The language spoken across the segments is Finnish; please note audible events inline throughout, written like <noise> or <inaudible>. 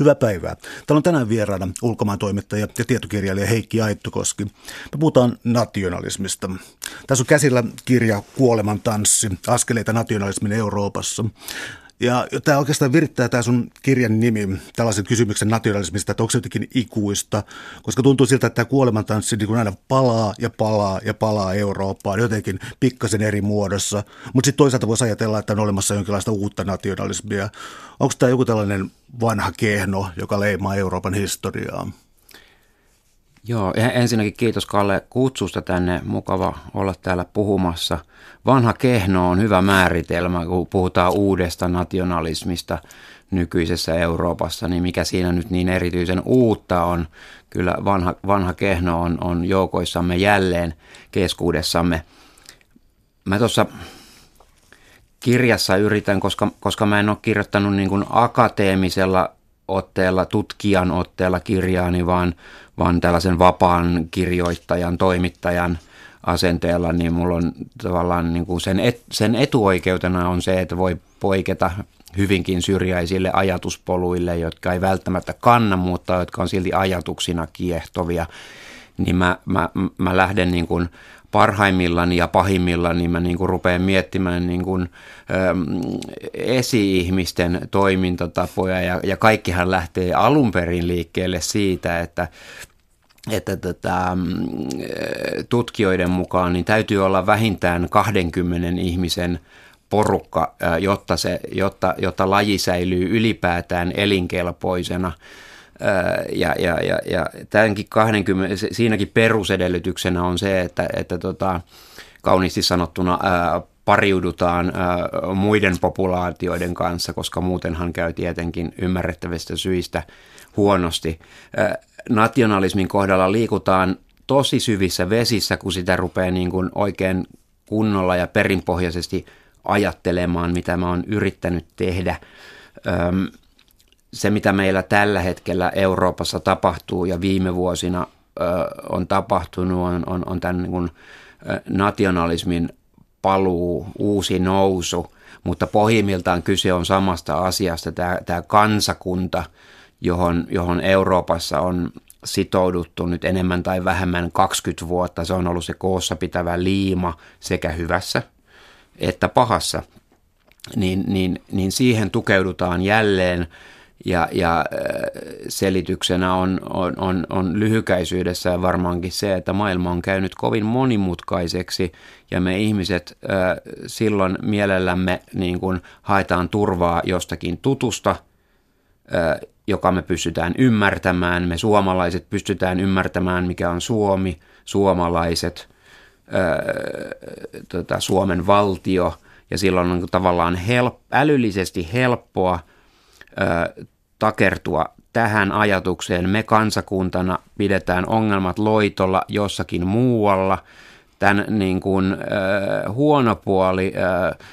Hyvää päivää. Täällä on tänään vieraana ulkomaan toimittaja ja tietokirjailija Heikki Aittokoski. Me puhutaan nationalismista. Tässä on käsillä kirja Kuoleman tanssi, askeleita nationalismin Euroopassa. Ja tämä oikeastaan virittää tämä sun kirjan nimi tällaisen kysymyksen nationalismista, että onko se jotenkin ikuista, koska tuntuu siltä, että tämä kuolemantanssi niin aina palaa ja palaa ja palaa Eurooppaan jotenkin pikkasen eri muodossa. Mutta sitten toisaalta voisi ajatella, että on olemassa jonkinlaista uutta nationalismia. Onko tämä joku tällainen vanha kehno, joka leimaa Euroopan historiaa? Joo, ensinnäkin kiitos Kalle kutsusta tänne. Mukava olla täällä puhumassa. Vanha kehno on hyvä määritelmä, kun puhutaan uudesta nationalismista nykyisessä Euroopassa, niin mikä siinä nyt niin erityisen uutta on. Kyllä vanha, vanha kehno on, on joukoissamme jälleen keskuudessamme. Mä tuossa kirjassa yritän, koska, koska mä en ole kirjoittanut niin kuin akateemisella otteella, tutkijan otteella kirjaani, vaan, vaan tällaisen vapaan kirjoittajan, toimittajan asenteella, niin mulla on tavallaan niin kuin sen, et, sen etuoikeutena on se, että voi poiketa hyvinkin syrjäisille ajatuspoluille, jotka ei välttämättä kanna, mutta jotka on silti ajatuksina kiehtovia, niin mä, mä, mä lähden niin kuin parhaimmillani ja pahimmillani niin mä niin kuin rupean miettimään niin kuin, äm, esi-ihmisten toimintatapoja. Ja, ja kaikkihan lähtee alun perin liikkeelle siitä, että että tätä, tutkijoiden mukaan niin täytyy olla vähintään 20 ihmisen porukka, jotta, se, jotta, jotta laji säilyy ylipäätään elinkelpoisena – ja, ja, ja, ja tämänkin 20, siinäkin perusedellytyksenä on se, että, että tota, kauniisti sanottuna ää, pariudutaan ää, muiden populaatioiden kanssa, koska muutenhan käy tietenkin ymmärrettävistä syistä huonosti. Ää, nationalismin kohdalla liikutaan tosi syvissä vesissä, kun sitä rupeaa niin kuin oikein kunnolla ja perinpohjaisesti ajattelemaan, mitä mä oon yrittänyt tehdä. Öm, se, mitä meillä tällä hetkellä Euroopassa tapahtuu ja viime vuosina ö, on tapahtunut, on, on, on tämän niin kuin, nationalismin paluu, uusi nousu, mutta pohjimmiltaan kyse on samasta asiasta. Tämä, tämä kansakunta, johon, johon Euroopassa on sitouduttu nyt enemmän tai vähemmän 20 vuotta, se on ollut se koossa pitävä liima sekä hyvässä että pahassa, niin, niin, niin siihen tukeudutaan jälleen – ja, ja selityksenä on, on, on, on lyhykäisyydessä varmaankin se, että maailma on käynyt kovin monimutkaiseksi ja me ihmiset äh, silloin mielellämme niin kuin haetaan turvaa jostakin tutusta, äh, joka me pystytään ymmärtämään. Me suomalaiset pystytään ymmärtämään, mikä on Suomi, suomalaiset, äh, tota, Suomen valtio ja silloin on tavallaan help, älyllisesti helppoa – takertua tähän ajatukseen. Me kansakuntana pidetään ongelmat loitolla jossakin muualla. Tämän niin kuin, äh, huono puoli, äh,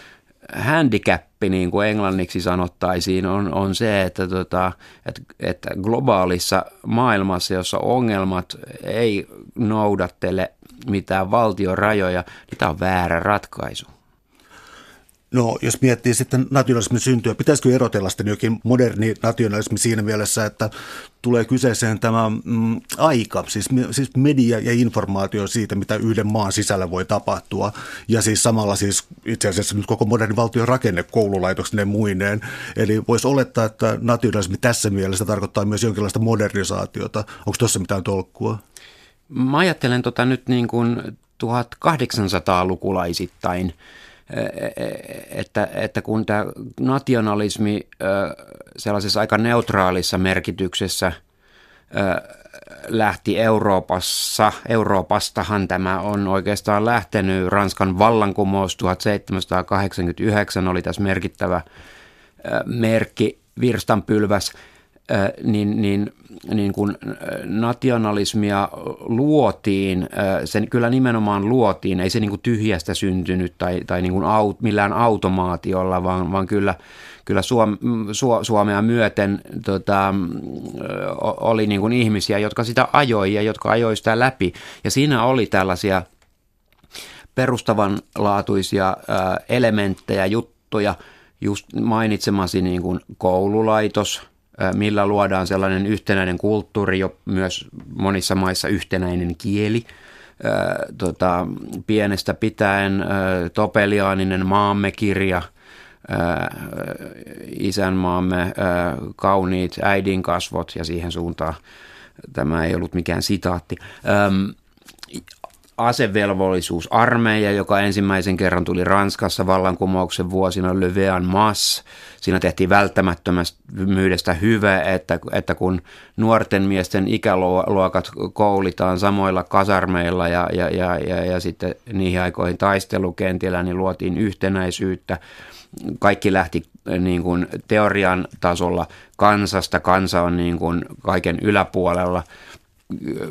handicappi, niin kuin englanniksi sanottaisiin, on, on se, että, tota, että, että globaalissa maailmassa, jossa ongelmat ei noudattele mitään valtiorajoja, niin tämä on väärä ratkaisu. No, jos miettii sitten nationalismin syntyä, pitäisikö erotella sitten jokin moderni nationalismi siinä mielessä, että tulee kyseeseen tämä mm, aika, siis, siis media ja informaatio siitä, mitä yhden maan sisällä voi tapahtua, ja siis samalla siis itse asiassa nyt koko moderni valtion rakenne koululaitoksineen muineen, eli voisi olettaa, että nationalismi tässä mielessä tarkoittaa myös jonkinlaista modernisaatiota. Onko tuossa mitään tolkkua? Mä ajattelen tota nyt niin kuin 1800-lukulaisittain, että, että kun tämä nationalismi sellaisessa aika neutraalissa merkityksessä lähti Euroopassa, Euroopastahan tämä on oikeastaan lähtenyt, Ranskan vallankumous 1789 oli tässä merkittävä merkki, virstanpylväs, niin, niin niin kuin nationalismia luotiin, sen kyllä nimenomaan luotiin, ei se niin kuin tyhjästä syntynyt tai, tai niin kuin aut, millään automaatiolla, vaan, vaan kyllä, kyllä Suom, Su, Suomea myöten tota, oli niin kuin ihmisiä, jotka sitä ajoi ja jotka ajoi sitä läpi. Ja siinä oli tällaisia perustavanlaatuisia elementtejä, juttuja, just mainitsemasi niin kuin koululaitos – millä luodaan sellainen yhtenäinen kulttuuri, jo myös monissa maissa yhtenäinen kieli. Tota, pienestä pitäen Topeliaaninen maamme kirja, isänmaamme kauniit äidin kasvot ja siihen suuntaan tämä ei ollut mikään sitaatti asevelvollisuus armeija, joka ensimmäisen kerran tuli Ranskassa vallankumouksen vuosina Levean Mass. Siinä tehtiin välttämättömyydestä hyvä, että, että kun nuorten miesten ikäluokat koulitaan samoilla kasarmeilla ja, ja, ja, ja, ja sitten niihin aikoihin taistelukentillä, niin luotiin yhtenäisyyttä. Kaikki lähti niin kuin teorian tasolla kansasta. Kansa on niin kuin kaiken yläpuolella –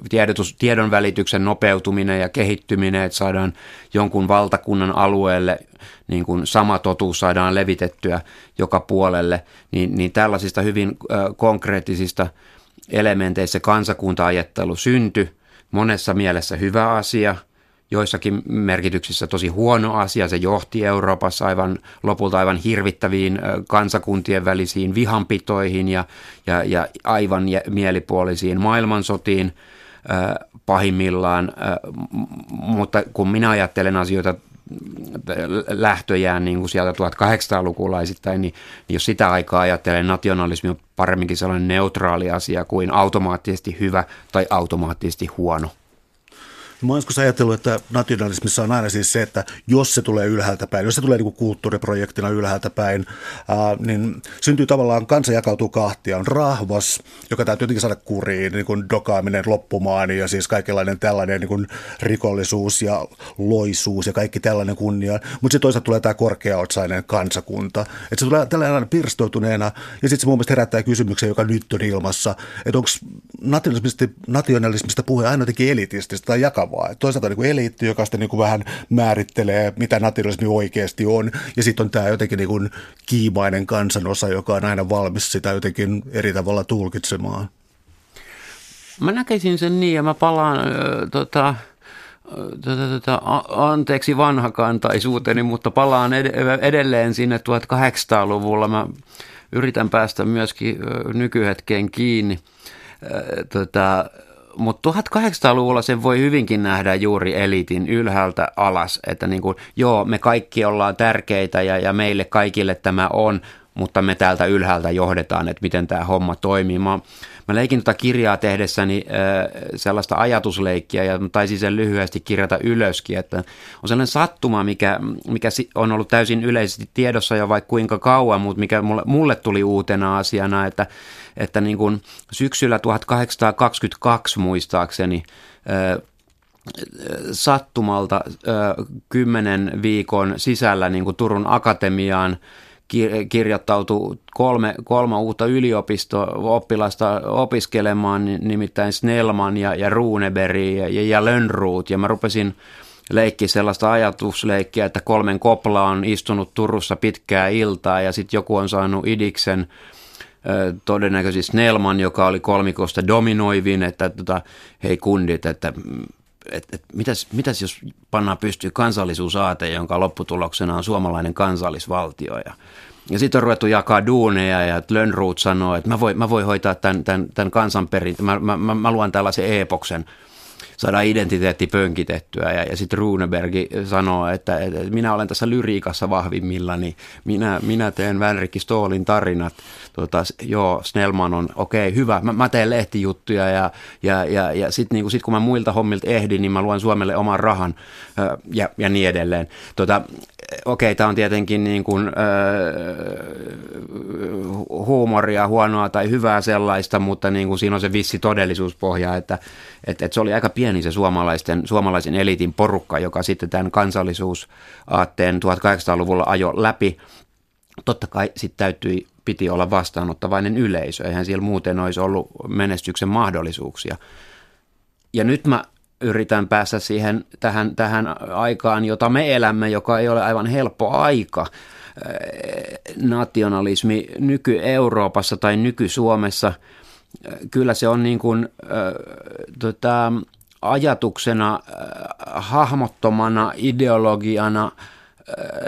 tiedotus, tiedon välityksen nopeutuminen ja kehittyminen, että saadaan jonkun valtakunnan alueelle niin kuin sama totuus saadaan levitettyä joka puolelle, niin, niin tällaisista hyvin konkreettisista elementeistä kansakunta-ajattelu syntyi. Monessa mielessä hyvä asia – joissakin merkityksissä tosi huono asia. Se johti Euroopassa aivan lopulta aivan hirvittäviin kansakuntien välisiin vihanpitoihin ja, ja, ja aivan mielipuolisiin maailmansotiin pahimmillaan. Mutta kun minä ajattelen asioita lähtöjään niin kuin sieltä 1800-lukulaisittain, niin, niin jos sitä aikaa ajattelen, nationalismi on paremminkin sellainen neutraali asia kuin automaattisesti hyvä tai automaattisesti huono. Mä oon ajatellut, että nationalismissa on aina siis se, että jos se tulee ylhäältä päin, jos se tulee niin kulttuuriprojektina ylhäältä päin, ää, niin syntyy tavallaan, kansa jakautuu kahtia. On rahvas, joka täytyy jotenkin saada kuriin, niin kuin dokaaminen loppumaan ja siis kaikenlainen tällainen niin kuin rikollisuus ja loisuus ja kaikki tällainen kunnia. Mutta sitten toisaalta tulee tämä korkeaotsainen kansakunta. Että se tulee tällainen pirstoutuneena ja sitten se mun mielestä herättää kysymyksen, joka nyt on ilmassa, että onko nationalismista, nationalismista puhe aina jotenkin elitististä tai jakavaa vakavaa. Toisaalta niin kuin eliitti, joka sitten niin vähän määrittelee, mitä nationalismi oikeasti on, ja sitten on tämä jotenkin niin kuin kiimainen kansanosa, joka on aina valmis sitä jotenkin eri tavalla tulkitsemaan. Mä näkisin sen niin, ja mä palaan äh, tota, Tätä, tätä, anteeksi vanhakantaisuuteni, mutta palaan edelleen sinne 1800-luvulla. Mä yritän päästä myöskin nykyhetkeen kiinni. Tota, mutta 1800-luvulla sen voi hyvinkin nähdä juuri elitin ylhäältä alas, että niin kuin, joo, me kaikki ollaan tärkeitä ja, ja meille kaikille tämä on, mutta me täältä ylhäältä johdetaan, että miten tämä homma toimii. Mä, mä leikin tuota kirjaa tehdessäni äh, sellaista ajatusleikkiä ja taisin sen lyhyesti kirjata ylöskin, että on sellainen sattuma, mikä, mikä on ollut täysin yleisesti tiedossa jo vaikka kuinka kauan, mutta mikä mulle, mulle tuli uutena asiana, että että niin kuin syksyllä 1822 muistaakseni sattumalta kymmenen viikon sisällä niin kuin Turun Akatemiaan kirjoittautui kolme, kolme uutta yliopisto-oppilasta opiskelemaan, nimittäin Snellman ja, ja Runeberg ja, ja Lönnruut. Ja mä rupesin leikki sellaista ajatusleikkiä, että kolmen kopla on istunut Turussa pitkää iltaa ja sitten joku on saanut idiksen – todennäköisesti Snellman, joka oli kolmikosta dominoivin, että tota, hei kundit, että et, et, mitäs, mitäs jos pannaan pystyy kansallisuusaate, jonka lopputuloksena on suomalainen kansallisvaltio. Ja ja sitten on ruvettu jakaa duuneja ja Lönnruut sanoo, että mä voin, mä voin hoitaa tämän, tämän, tämän kansanperintö, mä, mä, mä, mä luon tällaisen epoksen – saadaan identiteetti pönkitettyä. Ja, ja sitten Runebergi sanoo, että, että minä olen tässä lyriikassa vahvimmillani, minä, minä teen Vänrikki Stoolin tarinat. Tota, joo, Snellman on, okei, okay, hyvä, mä, mä teen lehtijuttuja ja, ja, ja, ja sitten niin sit kun mä muilta hommilta ehdin, niin mä luen Suomelle oman rahan ja, ja niin edelleen. Tota, okei, tämä on tietenkin niin kuin, äh, huumoria, huonoa tai hyvää sellaista, mutta niin kuin siinä on se vissi todellisuuspohja, että et, et se oli aika pieni se suomalaisten, suomalaisen eliitin porukka, joka sitten tämän kansallisuusaatteen 1800-luvulla ajo läpi. Totta kai sitten täytyi, piti olla vastaanottavainen yleisö, eihän siellä muuten olisi ollut menestyksen mahdollisuuksia. Ja nyt mä yritän päästä siihen tähän, tähän aikaan, jota me elämme, joka ei ole aivan helppo aika. Nationalismi nyky-Euroopassa tai nyky-Suomessa, kyllä se on niin kuin, äh, tota, ajatuksena, äh, hahmottomana ideologiana äh,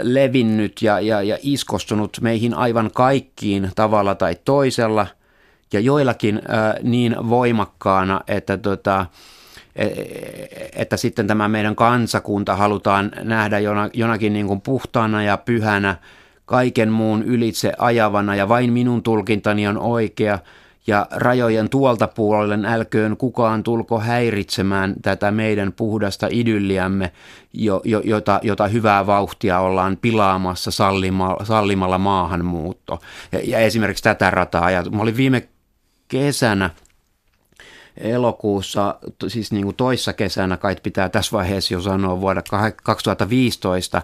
levinnyt ja, ja, ja iskostunut meihin aivan kaikkiin tavalla tai toisella – ja joillakin äh, niin voimakkaana, että tota, e, e, että sitten tämä meidän kansakunta halutaan nähdä jonakin niin kuin puhtaana ja pyhänä, kaiken muun ylitse ajavana. Ja vain minun tulkintani on oikea – ja rajojen tuolta puolelle älköön kukaan tulko häiritsemään tätä meidän puhdasta idylliämme, jo, jo, jota, jota hyvää vauhtia ollaan pilaamassa sallimalla, sallimalla maahanmuutto. Ja, ja esimerkiksi tätä rataa. Ja mä olin viime kesänä elokuussa, siis niin kuin toissa kesänä, kai pitää tässä vaiheessa jo sanoa vuoda 2015,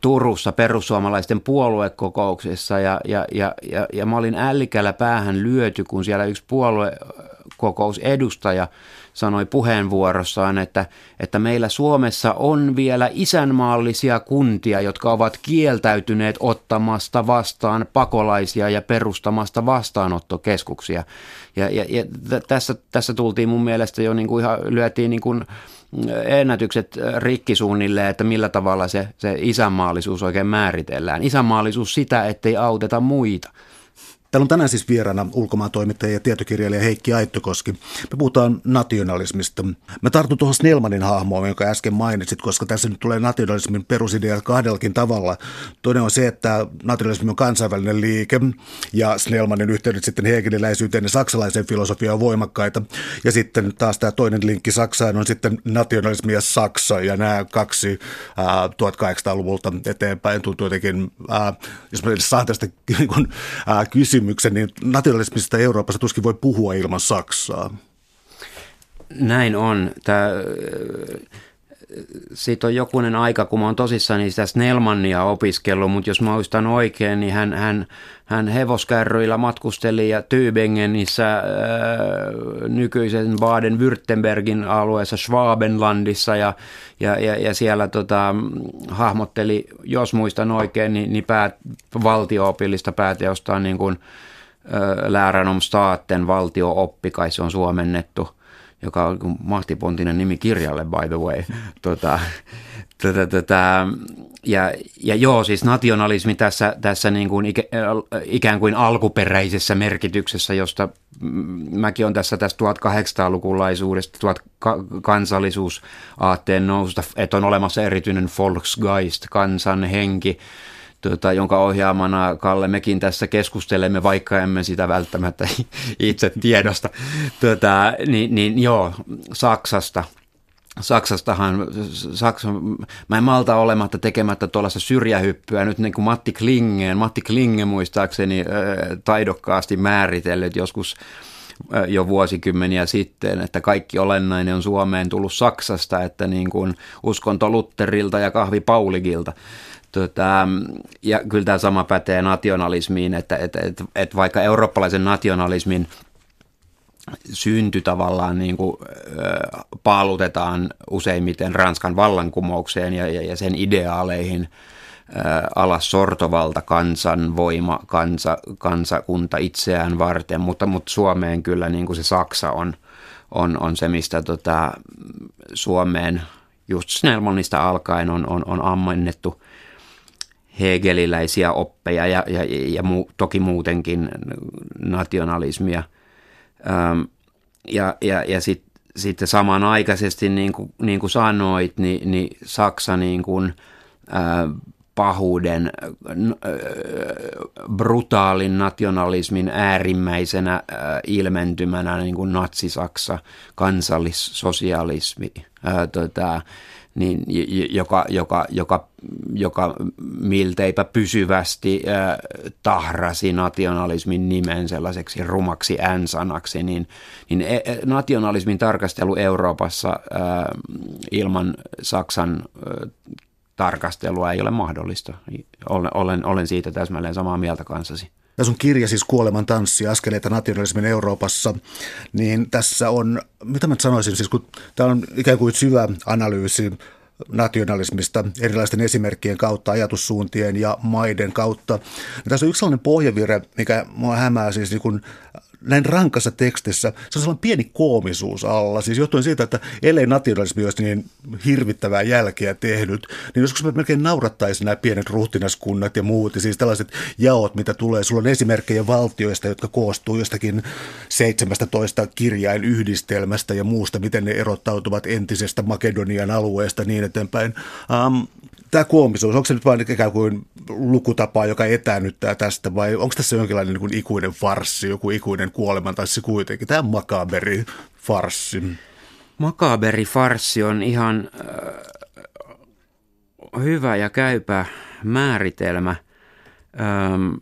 Turussa perussuomalaisten puoluekokouksessa ja, ja, ja, ja, ja mä olin ällikällä päähän lyöty, kun siellä yksi puoluekokousedustaja sanoi puheenvuorossaan, että, että meillä Suomessa on vielä isänmaallisia kuntia, jotka ovat kieltäytyneet ottamasta vastaan pakolaisia ja perustamasta vastaanottokeskuksia. Ja, ja, ja tässä, tässä tultiin mun mielestä jo niin kuin ihan, lyötiin niin kuin ennätykset rikki suunnilleen, että millä tavalla se, se isänmaallisuus oikein määritellään. Isänmaallisuus sitä, ettei auteta muita. Täällä on tänään siis vieraana ulkomaan toimittaja ja tietokirjailija Heikki Aittokoski. Me puhutaan nationalismista. Mä tartun tuohon Snellmanin hahmoon, jonka äsken mainitsit, koska tässä nyt tulee nationalismin perusidea kahdellakin tavalla. Toinen on se, että nationalismi on kansainvälinen liike ja Snellmanin yhteydet sitten hegeliläisyyteen ja saksalaiseen filosofiaan on voimakkaita. Ja sitten taas tämä toinen linkki Saksaan on sitten nationalismi ja Saksa ja nämä kaksi ää, 1800-luvulta eteenpäin tuntuu jotenkin, ää, jos edes saan tästä <laughs> niin ää, kysyä kysymyksen, niin nationalismista Euroopassa tuskin voi puhua ilman Saksaa. Näin on. Tämä, siitä on jokunen aika, kun mä oon tosissaan sitä Snellmania opiskellut, mutta jos mä muistan oikein, niin hän, hän, hän hevoskärryillä matkusteli ja Tübingenissä äh, nykyisen Baden-Württembergin alueessa Schwabenlandissa ja, ja, ja, ja siellä tota, hahmotteli, jos muistan oikein, niin, niin pää, valtio-opillista pääteostaan niin kuin äh, Lärän om staten valtio-oppi, kai se on suomennettu – joka on mahtipontinen nimi kirjalle, by the way. <laughs> Tota, tota, tota, ja, ja joo, siis nationalismi tässä, tässä niin kuin ikä, ikään kuin alkuperäisessä merkityksessä, josta mäkin on tässä tästä 1800-lukulaisuudesta, tuot kansallisuusaatteen noususta, että on olemassa erityinen Volksgeist, kansan henki, tota, jonka ohjaamana Kalle mekin tässä keskustelemme, vaikka emme sitä välttämättä <laughs> itse tiedosta. Tota, niin, niin joo, Saksasta. Saksastahan, Saksa, mä en malta olematta tekemättä tuollaista syrjähyppyä nyt niin kuin Matti Klingeen. Matti Klinge muistaakseni taidokkaasti määritellyt joskus jo vuosikymmeniä sitten, että kaikki olennainen on Suomeen tullut Saksasta, että niin kuin uskonto Lutterilta ja kahvi Pauligilta. Tota, ja kyllä tämä sama pätee nationalismiin, että, että, että, että vaikka eurooppalaisen nationalismin synty tavallaan niin kuin, äh, paalutetaan useimmiten Ranskan vallankumoukseen ja, ja, ja sen ideaaleihin äh, alas sortovalta kansanvoima, kansa, kansakunta itseään varten, mutta, mutta Suomeen kyllä niin kuin se Saksa on, on, on se, mistä tota, Suomeen just Snellmanista alkaen on, on, on ammennettu hegeliläisiä oppeja ja, ja, ja mu, toki muutenkin nationalismia. Ähm, ja ja, ja sitten sitten samanaikaisesti, niin kuin, niin kuin sanoit, niin, niin Saksa niin kuin, äh, pahuuden, äh, brutaalin nationalismin äärimmäisenä äh, ilmentymänä, niin kuin natsisaksa, kansallissosialismi, äh, tota, niin, joka, joka, joka, joka milteipä pysyvästi äh, tahrasi nationalismin nimen sellaiseksi rumaksi N-sanaksi, niin, niin e, e, nationalismin tarkastelu Euroopassa äh, ilman Saksan äh, tarkastelua ei ole mahdollista. Olen, olen, olen siitä täsmälleen samaa mieltä kanssasi. Tässä on kirja siis Kuoleman tanssi, askeleita nationalismin Euroopassa, niin tässä on, mitä mä sanoisin, siis kun tämä on ikään kuin syvä analyysi nationalismista erilaisten esimerkkien kautta, ajatussuuntien ja maiden kautta. Ja tässä on yksi sellainen pohjavire, mikä mua hämää siis niin kuin näin rankassa tekstissä, se on sellainen pieni koomisuus alla. Siis johtuen siitä, että ellei nationalismi olisi niin hirvittävää jälkeä tehnyt, niin joskus me melkein naurattaisiin nämä pienet ruhtinaskunnat ja muut. Ja siis tällaiset jaot, mitä tulee. Sulla on esimerkkejä valtioista, jotka koostuu jostakin 17 kirjain yhdistelmästä ja muusta, miten ne erottautuvat entisestä Makedonian alueesta niin eteenpäin. Um, tämä koomisuus, onko se nyt vain ikään kuin lukutapa, joka etäännyttää tästä, vai onko tässä jonkinlainen niin kuin ikuinen farssi, joku ikuinen kuolemantanssi kuitenkin? Tämä makaberi farssi. Makaberi farssi on ihan äh, hyvä ja käypä määritelmä. Ähm,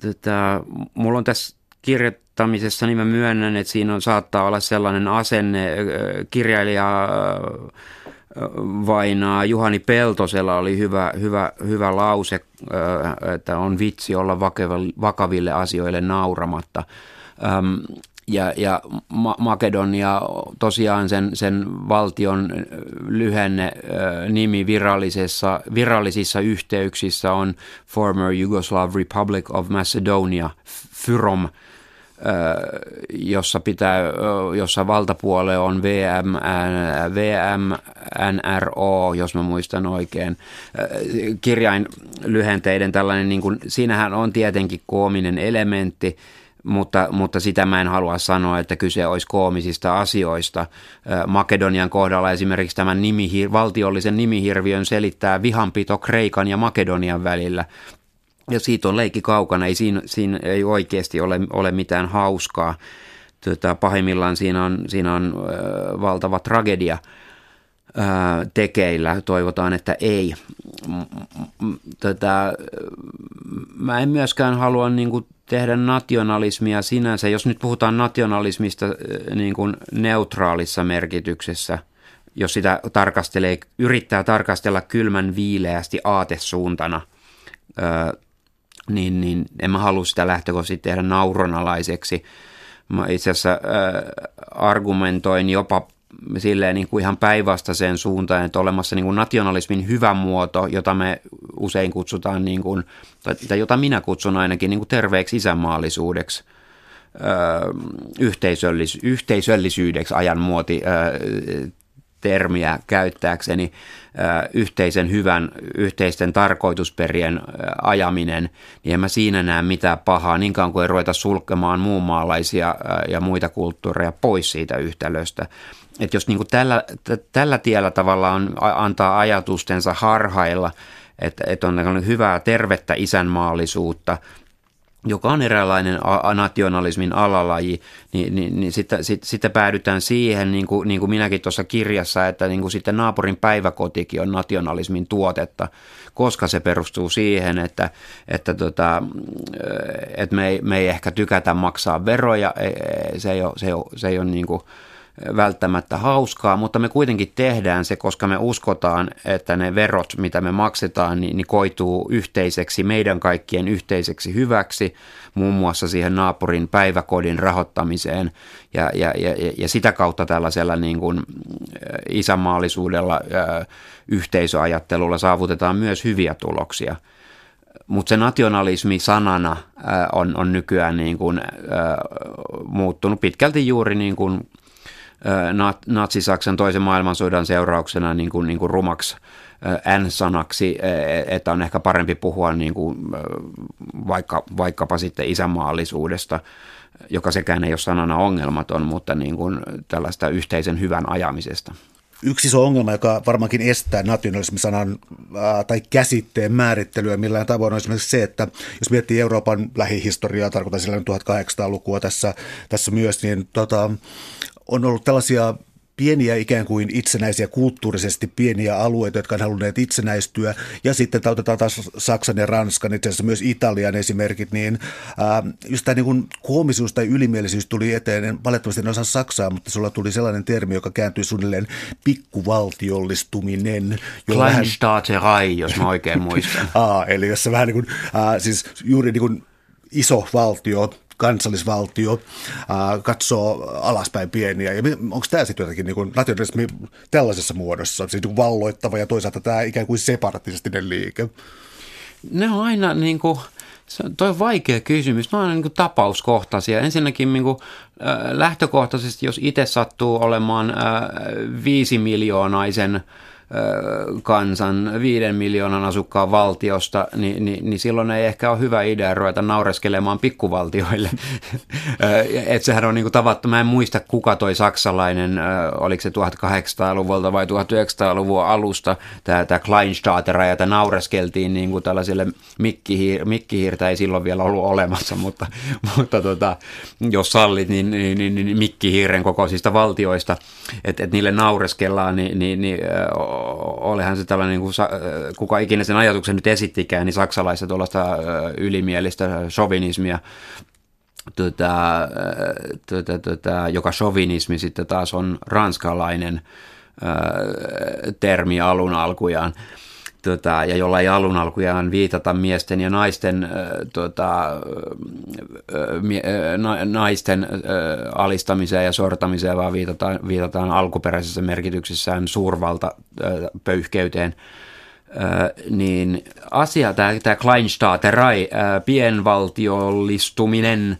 tätä, mulla on tässä kirjoittamisessa, niin mä myönnän, että siinä on, saattaa olla sellainen asenne, äh, kirjailija äh, vainaa Juhani Peltosella oli hyvä, hyvä, hyvä lause, että on vitsi olla vakaville asioille nauramatta. Ja, ja Makedonia tosiaan sen, sen valtion lyhenne nimi virallisessa, virallisissa yhteyksissä on Former Yugoslav Republic of Macedonia, FYROM – jossa, pitää, jossa valtapuole on VM, VMNRO, jos mä muistan oikein. Kirjain lyhenteiden tällainen, niin kuin, siinähän on tietenkin koominen elementti, mutta, mutta sitä mä en halua sanoa, että kyse olisi koomisista asioista. Makedonian kohdalla esimerkiksi tämän nimihir- valtiollisen nimihirviön selittää vihanpito Kreikan ja Makedonian välillä ja siitä on leikki kaukana, ei siinä, siinä ei oikeasti ole, ole mitään hauskaa. Tota, pahimmillaan siinä on, siinä on äh, valtava tragedia äh, tekeillä, toivotaan, että ei. Tota, mä en myöskään halua niin kuin, tehdä nationalismia sinänsä, jos nyt puhutaan nationalismista niin kuin neutraalissa merkityksessä, jos sitä tarkastelee, yrittää tarkastella kylmän viileästi aatesuuntana, niin, niin en mä halua sitä lähtökohtaisesti tehdä nauronalaiseksi. Mä itse asiassa äh, argumentoin jopa silleen niin kuin ihan päinvastaiseen suuntaan, että olemassa niin kuin nationalismin hyvä muoto, jota me usein kutsutaan, niin kuin, tai jota minä kutsun ainakin niin kuin terveeksi isänmaallisuudeksi, öö, yhteisöllis, yhteisöllisyydeksi ajan muoti öö, termiä käyttääkseni yhteisen hyvän, yhteisten tarkoitusperien ajaminen, niin en mä siinä näe mitään pahaa, niin kauan kuin ei ruveta sulkemaan muunmaalaisia ja muita kulttuureja pois siitä yhtälöstä. Että jos niin tällä, tällä tiellä tavalla on, antaa ajatustensa harhailla, että, että on hyvää tervettä isänmaallisuutta – joka on eräänlainen nationalismin alalaji, niin, niin, niin sitten, sit, sitten päädytään siihen, niin kuin, niin kuin minäkin tuossa kirjassa, että niin kuin sitten naapurin päiväkotikin on nationalismin tuotetta, koska se perustuu siihen, että, että, tota, että me, ei, me ei ehkä tykätä maksaa veroja, se ei ole, se ei ole, se ei ole niin kuin, välttämättä hauskaa, mutta me kuitenkin tehdään se, koska me uskotaan, että ne verot, mitä me maksetaan, niin, niin koituu yhteiseksi, meidän kaikkien yhteiseksi hyväksi, muun muassa siihen naapurin päiväkodin rahoittamiseen ja, ja, ja, ja sitä kautta tällaisella niin kuin isänmaallisuudella, yhteisöajattelulla saavutetaan myös hyviä tuloksia. Mutta se nationalismi sanana on, on nykyään niin kuin, muuttunut pitkälti juuri niin kuin Natsi-Saksan toisen maailmansodan seurauksena niin kuin, niin kuin rumaksi N-sanaksi, että on ehkä parempi puhua niin kuin vaikka, vaikkapa sitten isänmaallisuudesta, joka sekään ei ole sanana ongelmaton, mutta niin kuin tällaista yhteisen hyvän ajamisesta. Yksi iso ongelma, joka varmaankin estää nationalismisanan ää, tai käsitteen määrittelyä millään tavoin on esimerkiksi se, että jos miettii Euroopan lähihistoriaa, tarkoitan sillä 1800-lukua tässä, tässä myös, niin tota, on ollut tällaisia pieniä ikään kuin itsenäisiä kulttuurisesti pieniä alueita, jotka on halunneet itsenäistyä. Ja sitten otetaan taas Saksan ja Ranskan, itse asiassa myös Italian esimerkit, niin ää, just tämä niin koomisuus tai ylimielisyys tuli eteen. Valitettavasti en osaa Saksaa, mutta sulla tuli sellainen termi, joka kääntyi suunnilleen pikkuvaltiollistuminen. Kleinstaaterei, jos mä oikein muistan. <laughs> Aa, eli jossa vähän niin kuin, ää, siis juuri niin kuin iso valtio kansallisvaltio ää, katsoo alaspäin pieniä. Onko tämä sitten jotenkin niin nationalismi tällaisessa muodossa, siis niin valloittava ja toisaalta tämä ikään kuin separatistinen liike? Ne on aina niin kuin, Se on, toi on vaikea kysymys. Ne on niin kuin tapauskohtaisia. Ensinnäkin niin kuin, äh, lähtökohtaisesti, jos itse sattuu olemaan äh, viisi miljoonaisen kansan viiden miljoonan asukkaan valtiosta, niin, niin, niin silloin ei ehkä ole hyvä idea ruveta naureskelemaan pikkuvaltioille. <laughs> Et sehän on niinku tavattu, mä en muista kuka toi saksalainen, oliko se 1800-luvulta vai 1900-luvun alusta, tämä, tämä Kleinstaater, ja naureskeltiin niinku tällaisille mikkihiir, mikkihiirtä ei silloin vielä ollut olemassa, <laughs> mutta, mutta tota, jos sallit, niin, niin, niin, niin mikkihiiren kokoisista valtioista, että et niille naureskellaan, niin, niin, niin olihan se tällainen, niin kuin, kuka ikinä sen ajatuksen nyt esittikään, niin saksalaista tuollaista ylimielistä sovinismia, tota, tota, tota, joka sovinismi sitten taas on ranskalainen termi alun alkujaan tota, ja jolla ei alun alkujaan viitata miesten ja naisten, äh, tota, äh, naisten äh, alistamiseen ja sortamiseen, vaan viitataan, viitataan alkuperäisessä merkityksessään suurvalta äh, pöyhkeyteen. Äh, niin asia, tämä, Kleinstaaterei, äh, pienvaltiollistuminen,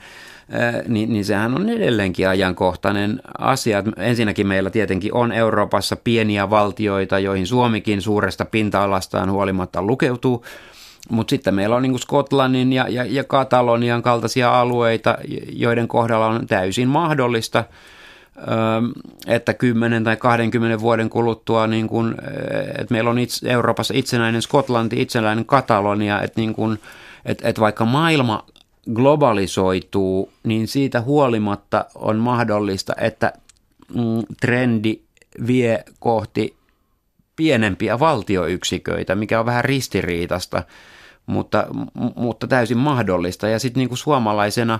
niin, niin sehän on edelleenkin ajankohtainen asia. Ensinnäkin meillä tietenkin on Euroopassa pieniä valtioita, joihin Suomikin suuresta pinta-alastaan huolimatta lukeutuu, mutta sitten meillä on niin Skotlannin ja, ja, ja Katalonian kaltaisia alueita, joiden kohdalla on täysin mahdollista, että 10 tai 20 vuoden kuluttua, niin kun, että meillä on itse, Euroopassa itsenäinen Skotlanti, itsenäinen Katalonia, että, niin kun, että, että vaikka maailma globalisoituu, niin siitä huolimatta on mahdollista, että mm, trendi vie kohti pienempiä valtioyksiköitä, mikä on vähän ristiriitasta, mutta, mutta täysin mahdollista. Ja sitten niin suomalaisena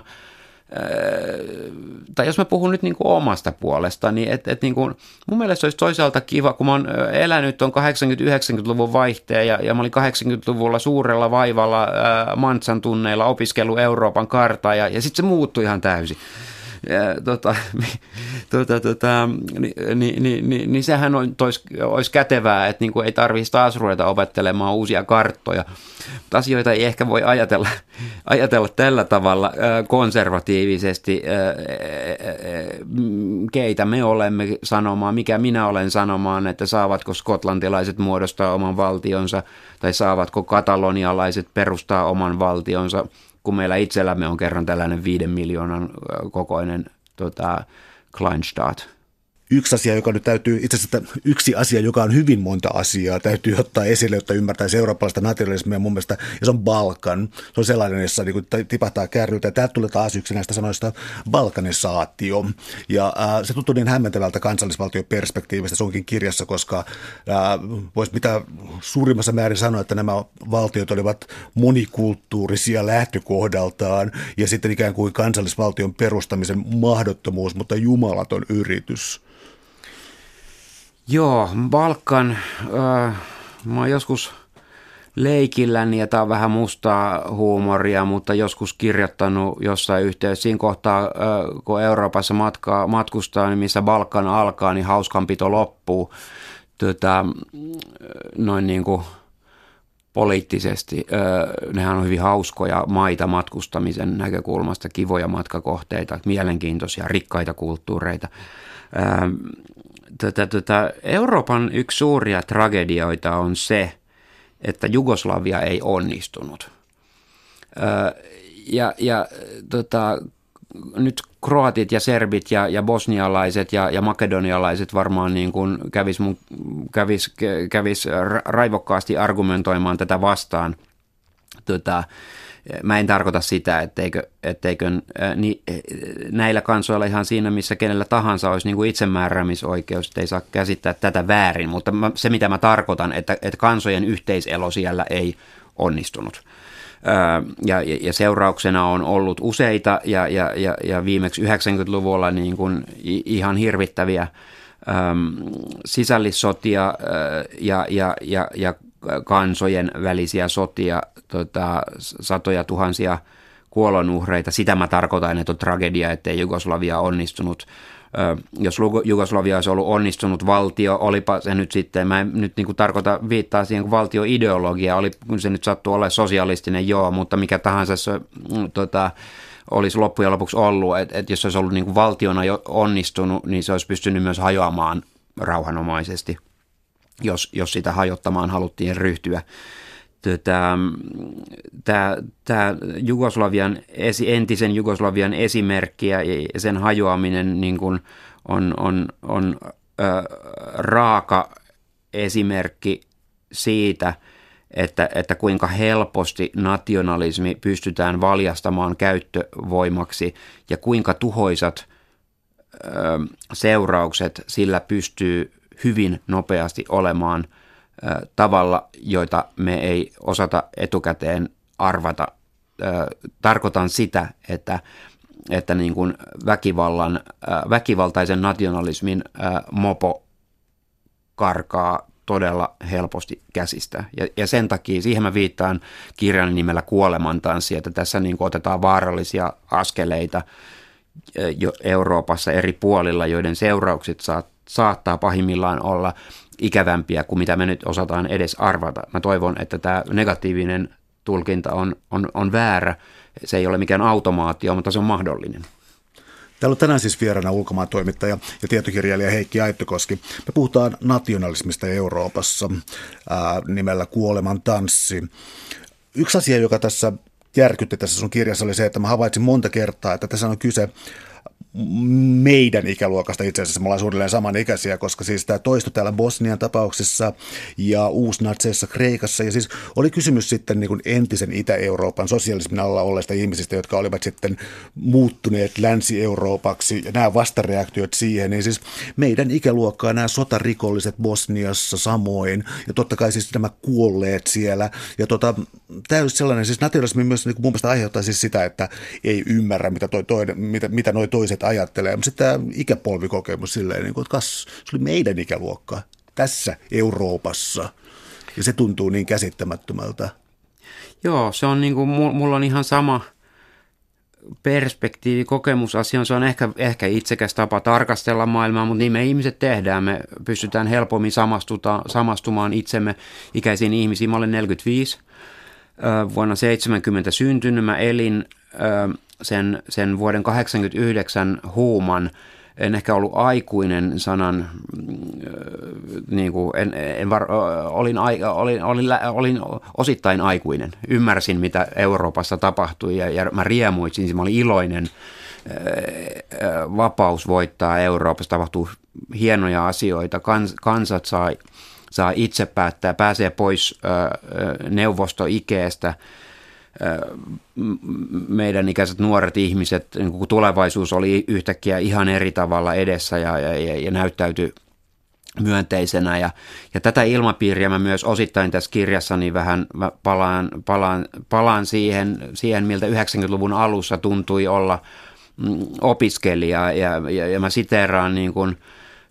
tai jos mä puhun nyt niin kuin omasta puolesta, niin et, et niin kuin, mun mielestä olisi toisaalta kiva, kun mä oon elänyt on 80-90-luvun vaihteen ja, ja mä olin 80-luvulla suurella vaivalla ää, Mantsan tunneilla opiskellut Euroopan kartaa ja, ja sitten se muuttui ihan täysin ja, <laughs> tota, tota, tota, niin, niin, niin, niin, niin sehän on, tois, olisi kätevää, että niin kuin ei tarvitsisi taas ruveta opettelemaan uusia karttoja. Asioita ei ehkä voi ajatella, <laughs> ajatella tällä tavalla konservatiivisesti, keitä me olemme sanomaan, mikä minä olen sanomaan, että saavatko skotlantilaiset muodostaa oman valtionsa tai saavatko katalonialaiset perustaa oman valtionsa – kun meillä itsellämme on kerran tällainen viiden miljoonan kokoinen tota, Kleinstaat yksi asia, joka nyt täytyy, itse asiassa yksi asia, joka on hyvin monta asiaa, täytyy ottaa esille, jotta ymmärtäisi eurooppalaista nationalismia mun mielestä, ja se on Balkan. Se on sellainen, jossa niin tipahtaa kärryltä, ja täältä tulee taas yksi näistä sanoista balkanisaatio. Ja äh, se tuntuu niin hämmentävältä kansallisvaltioperspektiivistä, se onkin kirjassa, koska äh, voisi mitä suurimmassa määrin sanoa, että nämä valtiot olivat monikulttuurisia lähtökohdaltaan, ja sitten ikään kuin kansallisvaltion perustamisen mahdottomuus, mutta jumalaton yritys. Joo, Balkan, äh, mä oon joskus leikilläni, ja tämä on vähän mustaa huumoria, mutta joskus kirjoittanut jossain yhteydessä. Siinä kohtaa, äh, kun Euroopassa matkaa, matkustaa, niin missä Balkan alkaa, niin hauskanpito loppuu. Tota, noin niin kuin poliittisesti. Äh, nehän on hyvin hauskoja maita matkustamisen näkökulmasta, kivoja matkakohteita, mielenkiintoisia, rikkaita kulttuureita. Tätä, tätä Euroopan yksi suuria tragedioita on se, että Jugoslavia ei onnistunut. Ja, ja tota, nyt kroatit ja serbit ja, ja bosnialaiset ja, ja makedonialaiset varmaan niin kuin kävis, kävis, kävis raivokkaasti argumentoimaan tätä vastaan. Tota, Mä en tarkoita sitä, etteikö, etteikö ni, näillä kansoilla ihan siinä, missä kenellä tahansa olisi niin kuin itsemääräämisoikeus, että ei saa käsittää tätä väärin, mutta se mitä mä tarkoitan, että, että kansojen yhteiselo siellä ei onnistunut. Ja, ja seurauksena on ollut useita ja, ja, ja, ja viimeksi 90-luvulla niin kuin ihan hirvittäviä sisällissotia ja, ja, ja, ja kansojen välisiä sotia, tota, satoja tuhansia kuolonuhreita. Sitä mä tarkoitan, että on tragedia, ettei Jugoslavia onnistunut. Jos Jugoslavia olisi ollut onnistunut valtio, olipa se nyt sitten, mä en nyt niin kuin tarkoita viittaa siihen kun valtioideologia, oli, kun se nyt sattuu olla sosialistinen, joo, mutta mikä tahansa se mm, tota, olisi loppujen lopuksi ollut, että, että jos se olisi ollut niin kuin valtiona onnistunut, niin se olisi pystynyt myös hajoamaan rauhanomaisesti, jos, jos sitä hajottamaan haluttiin ryhtyä. Tätä, tämä, tämä Jugoslavian, entisen Jugoslavian esimerkki ja sen hajoaminen niin kuin on, on, on raaka esimerkki siitä, että, että kuinka helposti nationalismi pystytään valjastamaan käyttövoimaksi ja kuinka tuhoisat ö, seuraukset sillä pystyy hyvin nopeasti olemaan – tavalla, joita me ei osata etukäteen arvata. Tarkoitan sitä, että, että niin kuin väkivallan, väkivaltaisen nationalismin mopo karkaa todella helposti käsistä. Ja, ja sen takia, siihen mä viittaan kirjan nimellä Kuolemantanssi, että tässä niin otetaan vaarallisia askeleita jo Euroopassa eri puolilla, joiden seuraukset saat, saattaa pahimmillaan olla ikävämpiä kuin mitä me nyt osataan edes arvata. Mä toivon, että tämä negatiivinen tulkinta on, on, on väärä. Se ei ole mikään automaatio, mutta se on mahdollinen. Täällä on tänään siis vieraana ulkomaantoimittaja ja tietokirjailija Heikki Aittokoski. Me puhutaan nationalismista Euroopassa ää, nimellä Kuoleman tanssi. Yksi asia, joka tässä järkytti tässä sun kirjassa oli se, että mä havaitsin monta kertaa, että tässä on kyse meidän ikäluokasta itse asiassa, me ollaan suunnilleen samanikäisiä, koska siis tämä toistui täällä Bosnian tapauksessa ja uusnatseissa Kreikassa. Ja siis oli kysymys sitten niin kuin entisen Itä-Euroopan sosialismin alla olleista ihmisistä, jotka olivat sitten muuttuneet Länsi-Euroopaksi. Ja nämä vastareaktiot siihen, niin siis meidän ikäluokkaa nämä sotarikolliset Bosniassa samoin. Ja totta kai siis nämä kuolleet siellä. Ja tota, täys sellainen, siis nationalismi myös niin kuin mun mielestä aiheuttaa siis sitä, että ei ymmärrä mitä, toi, toi, mitä, mitä noi toiset ihmiset ajattelee. Tämä ikäpolvikokemus silleen, niin kuin, että kas, se oli meidän ikäluokka tässä Euroopassa. Ja se tuntuu niin käsittämättömältä. Joo, se on niin kuin, mulla on ihan sama perspektiivi, kokemusasia. Se on ehkä, ehkä itsekäs tapa tarkastella maailmaa, mutta niin me ihmiset tehdään. Me pystytään helpommin samastumaan itsemme ikäisiin ihmisiin. Mä olen 45 vuonna 70 syntynyt. Mä elin sen, sen vuoden 89 huuman, en ehkä ollut aikuinen sanan, niin kuin en, en var, olin, olin, olin, olin osittain aikuinen. Ymmärsin, mitä Euroopassa tapahtui ja, ja mä riemuitsin, mä olin iloinen. Vapaus voittaa Euroopassa, tapahtuu hienoja asioita, Kans, kansat saa, saa itse päättää, pääsee pois neuvostoikeestä – meidän ikäiset nuoret ihmiset, niin kun tulevaisuus oli yhtäkkiä ihan eri tavalla edessä ja, ja, ja näyttäytyi myönteisenä. Ja, ja tätä ilmapiiriä mä myös osittain tässä kirjassani vähän mä palaan, palaan, palaan siihen, siihen, miltä 90-luvun alussa tuntui olla mm, opiskelija. Ja, ja, ja mä siteeraan niin kuin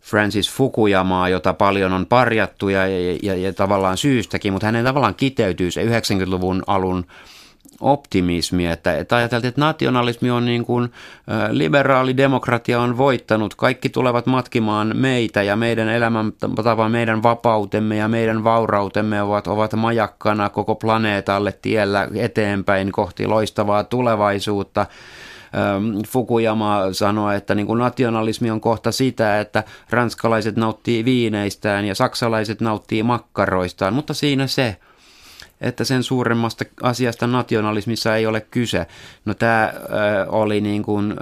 Francis Fukuyamaa, jota paljon on parjattu ja, ja, ja, ja tavallaan syystäkin, mutta hänen tavallaan kiteytyy se 90-luvun alun optimismi, että, että ajateltiin, että nationalismi on niin kuin liberaali demokratia on voittanut, kaikki tulevat matkimaan meitä ja meidän elämäntapa, meidän vapautemme ja meidän vaurautemme ovat, ovat majakkana koko planeetalle tiellä eteenpäin kohti loistavaa tulevaisuutta. Fukuyama sanoi, että niin kuin nationalismi on kohta sitä, että ranskalaiset nauttii viineistään ja saksalaiset nauttii makkaroistaan, mutta siinä se – että sen suuremmasta asiasta nationalismissa ei ole kyse. No tämä äh, oli niin kuin, äh,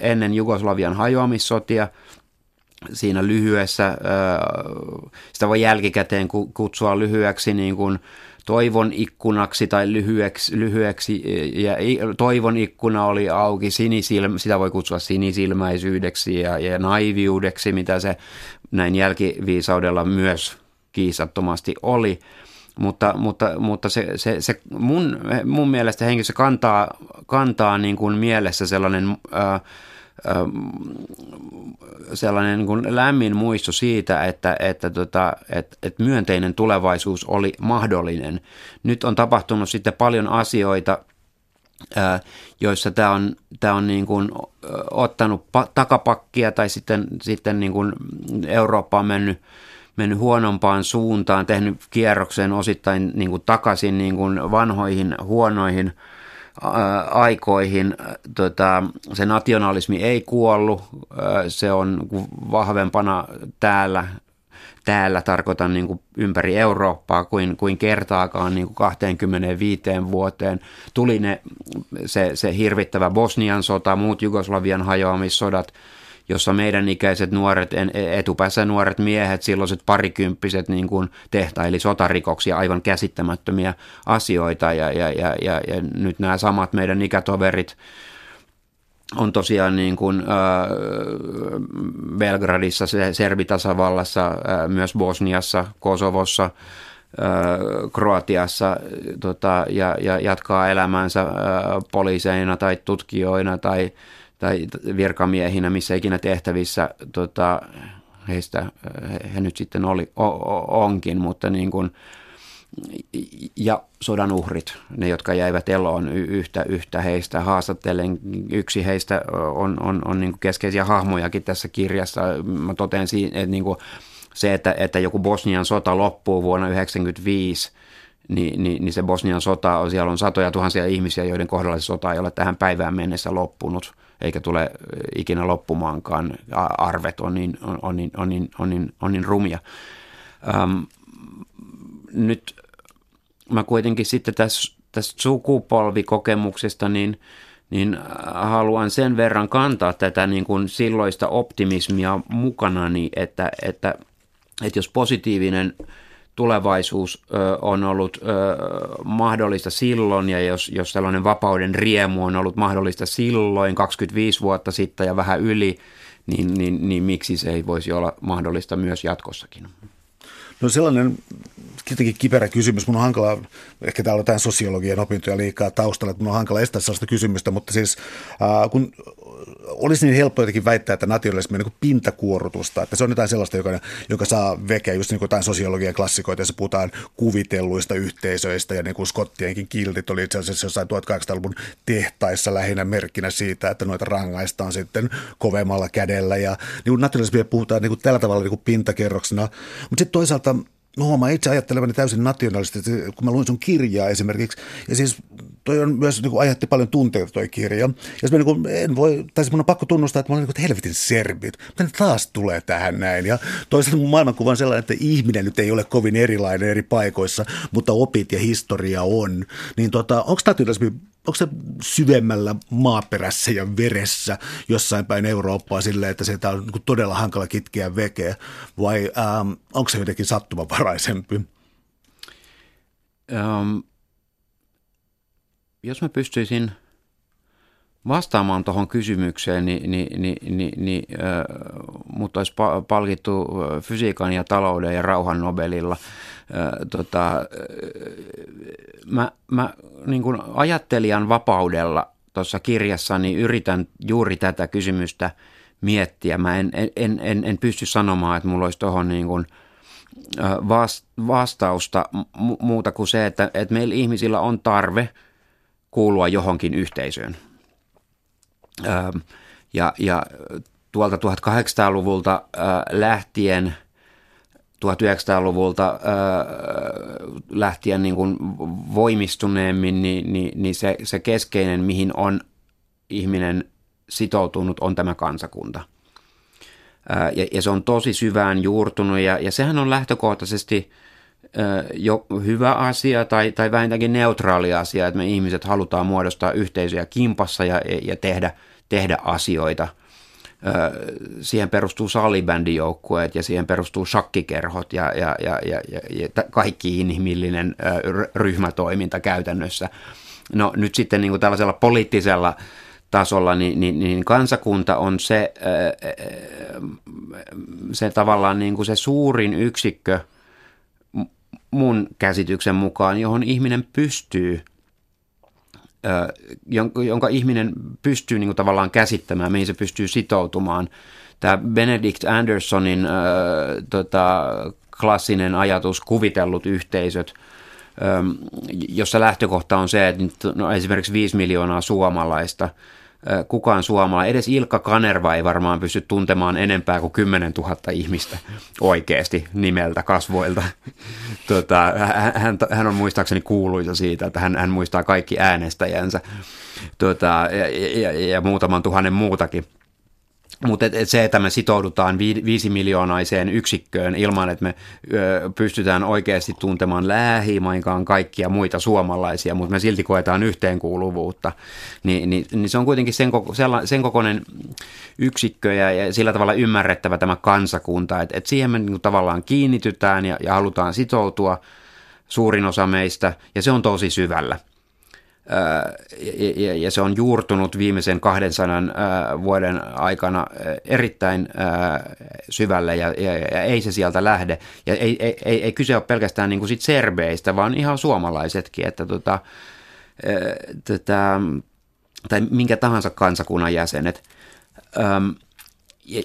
ennen Jugoslavian hajoamissotia, siinä lyhyessä, äh, sitä voi jälkikäteen kutsua lyhyeksi niin kuin toivon ikkunaksi tai lyhyeksi, lyhyeksi ja toivon ikkuna oli auki, sinisilmä, sitä voi kutsua sinisilmäisyydeksi ja, ja naiviudeksi, mitä se näin jälkiviisaudella myös kiisattomasti oli mutta, mutta, mutta se, se, se mun, mun mielestä henkilö kantaa, kantaa niin kuin mielessä sellainen, ää, sellainen niin kuin lämmin muisto siitä, että, että, tota, että, että myönteinen tulevaisuus oli mahdollinen. Nyt on tapahtunut sitten paljon asioita, joissa tämä on, tämä on niin kuin ottanut takapakkia tai sitten, sitten niin kuin Eurooppa on mennyt, mennyt huonompaan suuntaan, tehnyt kierroksen osittain niin kuin takaisin niin kuin vanhoihin huonoihin aikoihin. Tota, se nationalismi ei kuollut, se on vahvempana täällä täällä tarkoitan niin kuin ympäri Eurooppaa kuin, kuin kertaakaan niin kuin 25 vuoteen. Tuli ne, se, se hirvittävä Bosnian sota, muut Jugoslavian hajoamissodat, jossa meidän ikäiset nuoret, etupäässä nuoret miehet, silloiset parikymppiset niin kuin tehtaili sotarikoksia, aivan käsittämättömiä asioita. Ja, ja, ja, ja, ja nyt nämä samat meidän ikätoverit on tosiaan niin kuin, äh, Belgradissa, Servitasavallassa, äh, myös Bosniassa, Kosovossa, äh, Kroatiassa tota, ja, ja jatkaa elämänsä äh, poliiseina tai tutkijoina tai, tai virkamiehinä, missä ikinä tehtävissä tota, heistä he, nyt sitten oli, o, o, onkin, mutta niin kuin, ja sodan uhrit, ne jotka jäivät eloon yhtä, yhtä heistä haastattelen. Yksi heistä on, on, on niin keskeisiä hahmojakin tässä kirjassa. Mä totean että niin kuin se, että, että joku Bosnian sota loppuu vuonna 1995, niin, niin, niin se Bosnian sota siellä on satoja tuhansia ihmisiä, joiden kohdalla se sota ei ole tähän päivään mennessä loppunut, eikä tule ikinä loppumaankaan. Arvet on niin, on, on, niin, on, niin, on, niin, on niin rumia. Um, nyt mä kuitenkin sitten tässä, tästä sukupolvikokemuksesta, niin, niin haluan sen verran kantaa tätä niin kuin silloista optimismia mukanani, että, että, että jos positiivinen tulevaisuus ö, on ollut ö, mahdollista silloin ja jos, jos sellainen vapauden riemu on ollut mahdollista silloin 25 vuotta sitten ja vähän yli, niin, niin, niin miksi se ei voisi olla mahdollista myös jatkossakin? No sellainen jotenkin kiperä kysymys. Mun on hankala, ehkä täällä on tämän sosiologian opintoja liikaa taustalla, että mun on hankala estää sellaista kysymystä, mutta siis äh, kun olisi niin helppo jotenkin väittää, että nationalismi on niin pintakuorutusta, että se on jotain sellaista, joka, joka saa vekeä just niin kuin jotain sosiologian klassikoita, jossa puhutaan kuvitelluista yhteisöistä ja niin kuin skottienkin kiltit oli itse asiassa jossain 1800-luvun tehtaissa lähinnä merkkinä siitä, että noita rangaistaan sitten kovemmalla kädellä ja niin kuin nationalismia puhutaan niin kuin tällä tavalla niin kuin pintakerroksena, mutta sitten toisaalta No mä itse ajattelevani täysin nationalistisesti, kun mä luin sun kirjaa esimerkiksi. Ja siis toi on myös, niin kuin ajatti paljon tunteita toi kirja. Ja mä niin kuin, en voi, tai mun on pakko tunnustaa, että mä olen niin kuin, helvetin serbit. Miten taas tulee tähän näin? Ja toisaalta mun maailmankuva on sellainen, että ihminen nyt ei ole kovin erilainen eri paikoissa, mutta opit ja historia on. Niin tota, onko nationalismi onko se syvemmällä maaperässä ja veressä jossain päin Eurooppaa silleen, että sieltä on niin todella hankala kitkeä vekeä, vai ähm, onko se jotenkin sattumavaraisempi? Um, jos mä pystyisin vastaamaan tuohon kysymykseen, niin, niin, niin, niin, niin äh, mut olisi palkittu fysiikan ja talouden ja rauhan Nobelilla. Äh, tota, äh, mä mä niin kuin ajattelijan vapaudella tuossa kirjassani yritän juuri tätä kysymystä miettiä. Mä en, en, en, en pysty sanomaan, että mulla olisi tuohon niin kuin vastausta muuta kuin se, että, että meillä ihmisillä on tarve kuulua johonkin yhteisöön. Ja, ja tuolta 1800-luvulta lähtien – 1900-luvulta äh, lähtien niin kuin voimistuneemmin, niin, niin, niin se, se keskeinen, mihin on ihminen sitoutunut, on tämä kansakunta. Ja, ja se on tosi syvään juurtunut ja, ja sehän on lähtökohtaisesti äh, jo hyvä asia tai, tai vähintäänkin neutraali asia, että me ihmiset halutaan muodostaa yhteisöjä kimpassa ja, ja tehdä, tehdä asioita – siihen perustuu salibändijoukkueet ja siihen perustuu shakkikerhot ja, ja, ja, ja, ja, ja kaikki inhimillinen ryhmätoiminta käytännössä. No nyt sitten niin kuin tällaisella poliittisella tasolla, niin, niin, niin kansakunta on se, se tavallaan niin kuin se suurin yksikkö mun käsityksen mukaan, johon ihminen pystyy – jonka ihminen pystyy niin kuin tavallaan käsittämään, mihin se pystyy sitoutumaan. Tämä Benedict Andersonin äh, tota, klassinen ajatus, kuvitellut yhteisöt, jossa lähtökohta on se, että no esimerkiksi 5 miljoonaa suomalaista – kukaan suomalainen, edes Ilkka Kanerva ei varmaan pysty tuntemaan enempää kuin 10 000 ihmistä oikeasti nimeltä, kasvoilta. <laughs> Tota, hän, hän on muistaakseni kuuluisa siitä, että hän, hän muistaa kaikki äänestäjänsä tota, ja, ja, ja muutaman tuhannen muutakin. Mutta et, et se, että me sitoudutaan vi, viisi miljoonaiseen yksikköön ilman, että me ö, pystytään oikeasti tuntemaan lähimainkaan kaikkia muita suomalaisia, mutta me silti koetaan yhteenkuuluvuutta, niin, niin, niin se on kuitenkin sen, koko, sen kokoinen yksikkö ja, ja sillä tavalla ymmärrettävä tämä kansakunta, että et siihen me niin tavallaan kiinnitytään ja, ja halutaan sitoutua suurin osa meistä, ja se on tosi syvällä ja se on juurtunut viimeisen 200 vuoden aikana erittäin syvälle ja, ja, ja ei se sieltä lähde. Ja ei, ei, ei, ei kyse ole pelkästään niin kuin sit serbeistä, vaan ihan suomalaisetkin, että tota, tätä, tai minkä tahansa kansakunnan jäsenet.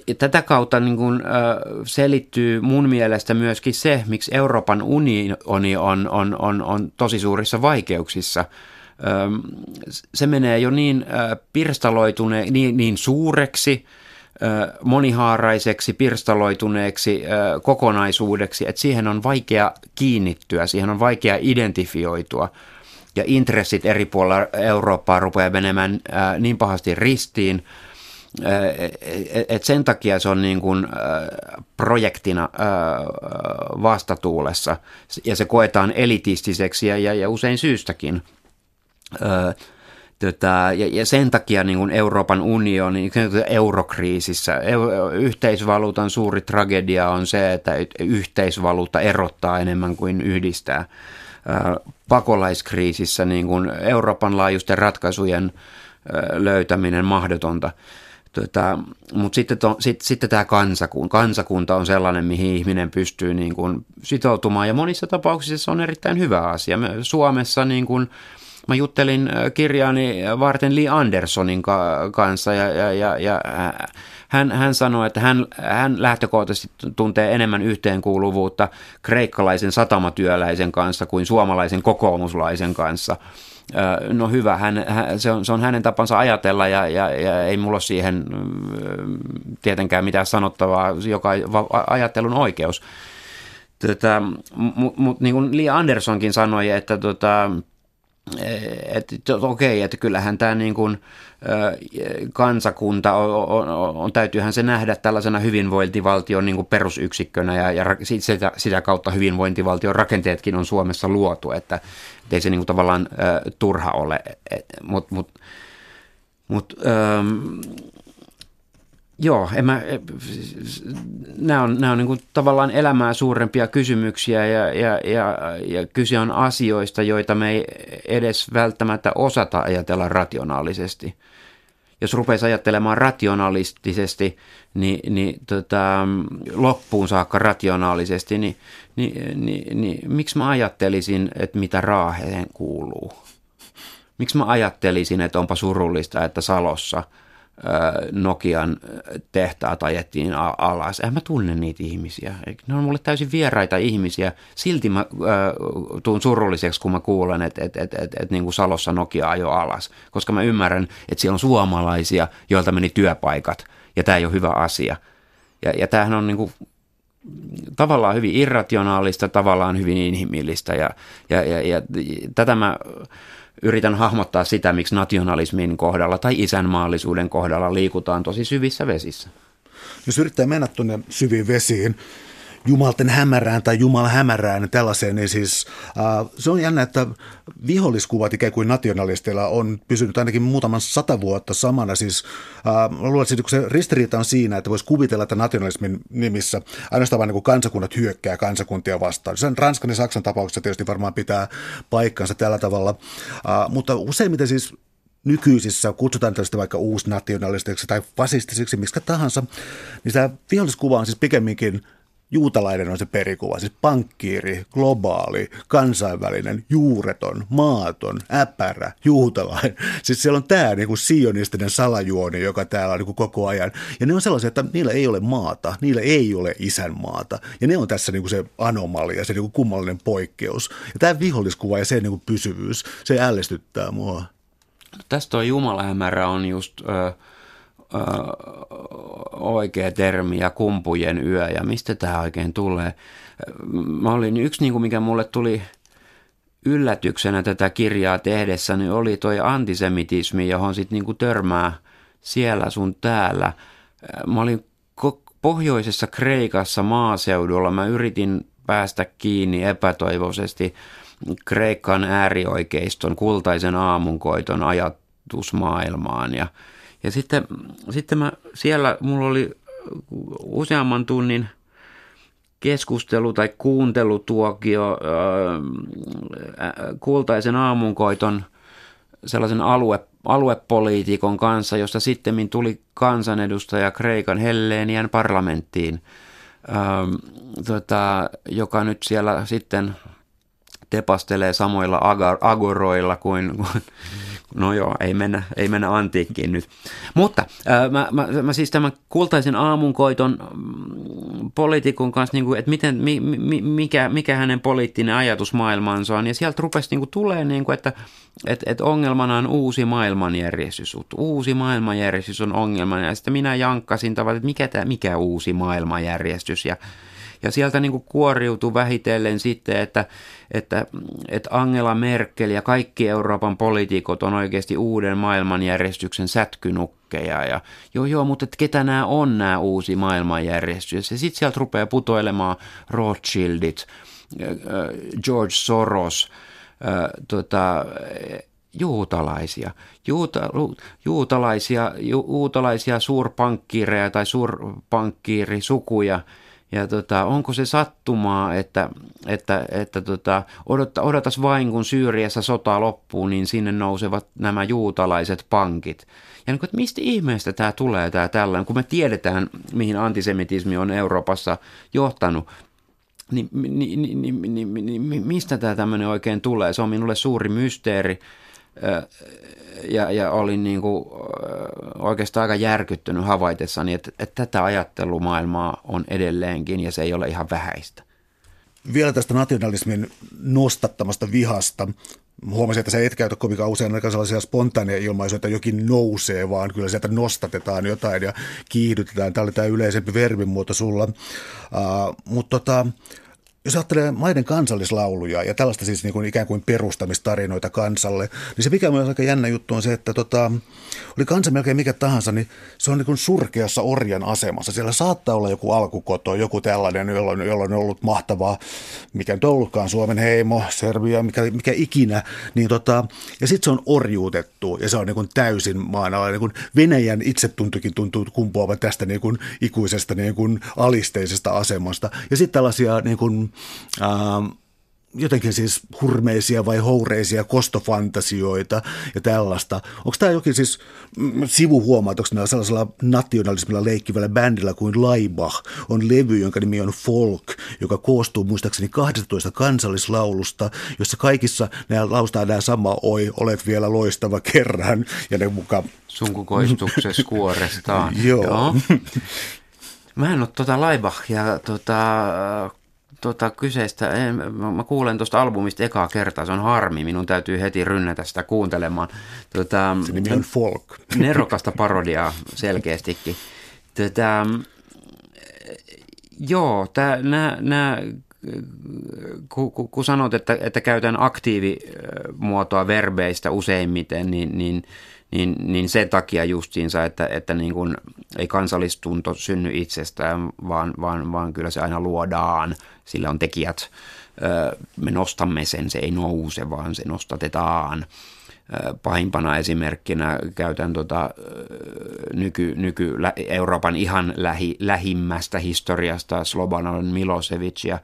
Ja tätä kautta niin kuin, selittyy mun mielestä myöskin se, miksi Euroopan unioni on, on, on, on tosi suurissa vaikeuksissa – se menee jo niin pirstaloitune, niin, niin suureksi, monihaaraiseksi, pirstaloituneeksi kokonaisuudeksi, että siihen on vaikea kiinnittyä, siihen on vaikea identifioitua. Ja intressit eri puolilla Eurooppaa rupeaa menemään niin pahasti ristiin, että sen takia se on niin kuin projektina vastatuulessa ja se koetaan elitistiseksi ja usein syystäkin – Öö, Tota, ja, ja sen takia niin kuin Euroopan unioni, eurokriisissä, yhteisvaluutan suuri tragedia on se, että yhteisvaluutta erottaa enemmän kuin yhdistää. Pakolaiskriisissä niin kuin Euroopan laajuisten ratkaisujen löytäminen mahdotonta. Tota, Mutta sitten, to, sit, sitten tämä kansakunta. Kansakunta on sellainen, mihin ihminen pystyy niin kuin sitoutumaan ja monissa tapauksissa se on erittäin hyvä asia. Me Suomessa niin kuin, mä juttelin kirjaani varten Lee Andersonin kanssa ja, ja, ja, ja hän, hän sanoi, että hän, hän lähtökohtaisesti tuntee enemmän yhteenkuuluvuutta kreikkalaisen satamatyöläisen kanssa kuin suomalaisen kokoomuslaisen kanssa. No hyvä, hän, se, on, se on hänen tapansa ajatella ja, ja, ja ei mulla ole siihen tietenkään mitään sanottavaa, joka ajattelun oikeus. Tätä, mutta mut, niin kuin Lee Andersonkin sanoi, että tota, että okei, että kyllähän tämä niin kuin, kansakunta, on, on, on, täytyyhän se nähdä tällaisena hyvinvointivaltion niin kuin perusyksikkönä ja, ja sitä, sitä kautta hyvinvointivaltion rakenteetkin on Suomessa luotu, että, että ei se niin kuin tavallaan äh, turha ole, mutta mut, mut, ähm, Joo, en mä, e, nämä on, nämä on niin kuin tavallaan elämää suurempia kysymyksiä ja, ja, ja, ja kyse on asioista, joita me ei edes välttämättä osata ajatella rationaalisesti. Jos rupeisi ajattelemaan rationalistisesti, niin, niin tota, loppuun saakka rationaalisesti, niin, niin, niin, niin miksi mä ajattelisin, että mitä raaheen kuuluu? Miksi mä ajattelisin, että onpa surullista, että Salossa – Nokian tehtaat ajettiin alas. En mä tunne niitä ihmisiä. Ne on mulle täysin vieraita ihmisiä. Silti mä äh, tuun surulliseksi, kun mä kuulen, että et, et, et, et, niin kuin Salossa Nokia ajo alas. Koska mä ymmärrän, että siellä on suomalaisia, joilta meni työpaikat. Ja tämä ei ole hyvä asia. Ja, ja tämähän on niin kuin, tavallaan hyvin irrationaalista, tavallaan hyvin inhimillistä. Ja, ja, ja, ja tätä mä yritän hahmottaa sitä, miksi nationalismin kohdalla tai isänmaallisuuden kohdalla liikutaan tosi syvissä vesissä. Jos yrittää mennä tuonne syviin vesiin, jumalten hämärään tai Jumala hämärään tällaiseen, niin siis äh, se on jännä, että viholliskuvat ikään kuin nationalisteilla on pysynyt ainakin muutaman sata vuotta samana. Siis äh, luulen, että se ristiriita on siinä, että voisi kuvitella, että nationalismin nimissä ainoastaan vain niin kansakunnat hyökkää kansakuntia vastaan. Sen Ranskan ja Saksan tapauksessa tietysti varmaan pitää paikkansa tällä tavalla, äh, mutta useimmiten siis nykyisissä, kutsutaan tällaista vaikka uusnationalistisiksi tai fasistisiksi, miksi tahansa, niin tämä viholliskuva on siis pikemminkin juutalainen on se perikuva, siis pankkiiri, globaali, kansainvälinen, juureton, maaton, äpärä, juutalainen. <laughs> Siis siellä on tämä niin kuin sionistinen salajuoni, joka täällä on niin kuin koko ajan. Ja ne on sellaisia, että niillä ei ole maata, niillä ei ole isänmaata. Ja ne on tässä niin kuin se anomalia, se niin kuin kummallinen poikkeus. Ja tämä viholliskuva ja se niin kuin pysyvyys, se ällistyttää mua. Tästä tuo Jumalahämärä on just... Ö, oikea termi ja kumpujen yö ja mistä tämä oikein tulee. Mä olin yksi, niin kuin mikä mulle tuli yllätyksenä tätä kirjaa tehdessä, niin oli toi antisemitismi, johon sitten niin törmää siellä sun täällä. Mä olin pohjoisessa Kreikassa maaseudulla. Mä yritin päästä kiinni epätoivoisesti Kreikan äärioikeiston kultaisen aamunkoiton ajatusmaailmaan ja – ja sitten, sitten mä, siellä mulla oli useamman tunnin keskustelu tai kuuntelutuokio äh, kultaisen aamunkoiton sellaisen alue, aluepoliitikon kanssa, josta sitten tuli kansanedustaja Kreikan Helleenian parlamenttiin, ähm, tota, joka nyt siellä sitten tepastelee samoilla agoroilla kuin, kuin No joo, ei mennä, ei mennä antiikkiin nyt. Mutta äh, mä, mä, mä siis tämän kultaisen aamunkoiton mm, poliitikon kanssa, niin kuin, että miten, mi, mi, mikä, mikä hänen poliittinen ajatusmaailmansa on. Ja sieltä rupesi niin kuin, tulee, niin kuin, että et, et ongelmana on uusi maailmanjärjestys. Uusi maailmanjärjestys on ongelmana. Ja sitten minä jankkasin tavallaan, että mikä, tämä, mikä uusi maailmanjärjestys. Ja ja sieltä niin kuin kuoriutui vähitellen sitten, että, että, että Angela Merkel ja kaikki Euroopan poliitikot on oikeasti uuden maailmanjärjestyksen sätkynukkeja. Ja joo, joo, mutta että ketä nämä on nämä uusi maailmanjärjestys. Ja sitten sieltä rupeaa putoilemaan Rothschildit, George Soros, tota, juutalaisia, juuta, juutalaisia, ju, juutalaisia suurpankkiireja tai suurpankkiirisukuja, ja tota, onko se sattumaa, että, että, että tota, odota, odotas vain, kun Syyriassa sota loppuu, niin sinne nousevat nämä juutalaiset pankit. Ja niin kuin, että mistä ihmeestä tämä tulee, tämä tällainen, kun me tiedetään, mihin antisemitismi on Euroopassa johtanut, niin, niin, niin, niin, niin, niin mistä tämä tämmöinen oikein tulee? Se on minulle suuri mysteeri ja, ja olin niin kuin oikeastaan aika järkyttynyt havaitessani, että, että tätä ajattelumaailmaa on edelleenkin ja se ei ole ihan vähäistä. Vielä tästä nationalismin nostattamasta vihasta. Huomasin, että se et käytä kovinkaan usein aika sellaisia spontaaneja ilmaisuja, että jokin nousee, vaan kyllä sieltä nostatetaan jotain ja kiihdytetään. Tämä oli tämä yleisempi verbimuoto sulla. Uh, mutta tota, jos ajattelee maiden kansallislauluja ja tällaista siis niin kuin ikään kuin perustamistarinoita kansalle, niin se mikä on aika jännä juttu on se, että tota, oli kansa melkein mikä tahansa, niin se on niin kuin surkeassa orjan asemassa. Siellä saattaa olla joku alkukoto, joku tällainen, jolloin, jolloin on ollut mahtavaa, mikä nyt ollutkaan Suomen heimo, Serbia, mikä, mikä ikinä. Niin tota, ja sitten se on orjuutettu ja se on niin kuin täysin maan alla. Niin kuin Venäjän itsetuntokin tuntuu kumpuavan tästä niin kuin ikuisesta niin kuin alisteisesta asemasta. Ja sitten tällaisia niin kuin, ähm, jotenkin siis hurmeisia vai houreisia kostofantasioita ja tällaista. Onko tämä jokin siis mm, sivuhuomautuksena sellaisella nationalismilla leikkivällä bändillä kuin Laibach on levy, jonka nimi on Folk, joka koostuu muistaakseni 12 kansallislaulusta, jossa kaikissa nämä laustaa nämä sama oi, olet vielä loistava kerran ja ne mukaan... Sun kukoistuksessa <laughs> kuorestaan. Joo. Joo. Mä en ole tuota Laibachia tota, tota, kyseistä, en, mä kuulen tuosta albumista ekaa kertaa, se on harmi, minun täytyy heti rynnätä sitä kuuntelemaan. Tota, se nimi on folk. <laughs> Nerokasta parodiaa selkeästikin. Tota, joo, nämä kun, kun, kun sanot, että, että käytän aktiivimuotoa verbeistä useimmiten, niin, niin niin, niin sen takia justiinsa, että, että niin kuin ei kansallistunto synny itsestään, vaan, vaan, vaan kyllä se aina luodaan, sillä on tekijät. Me nostamme sen, se ei nouse, vaan se nostatetaan. Pahimpana esimerkkinä käytän tota, nyky, nyky Euroopan ihan lähi, lähimmästä historiasta Slobodan Milosevicia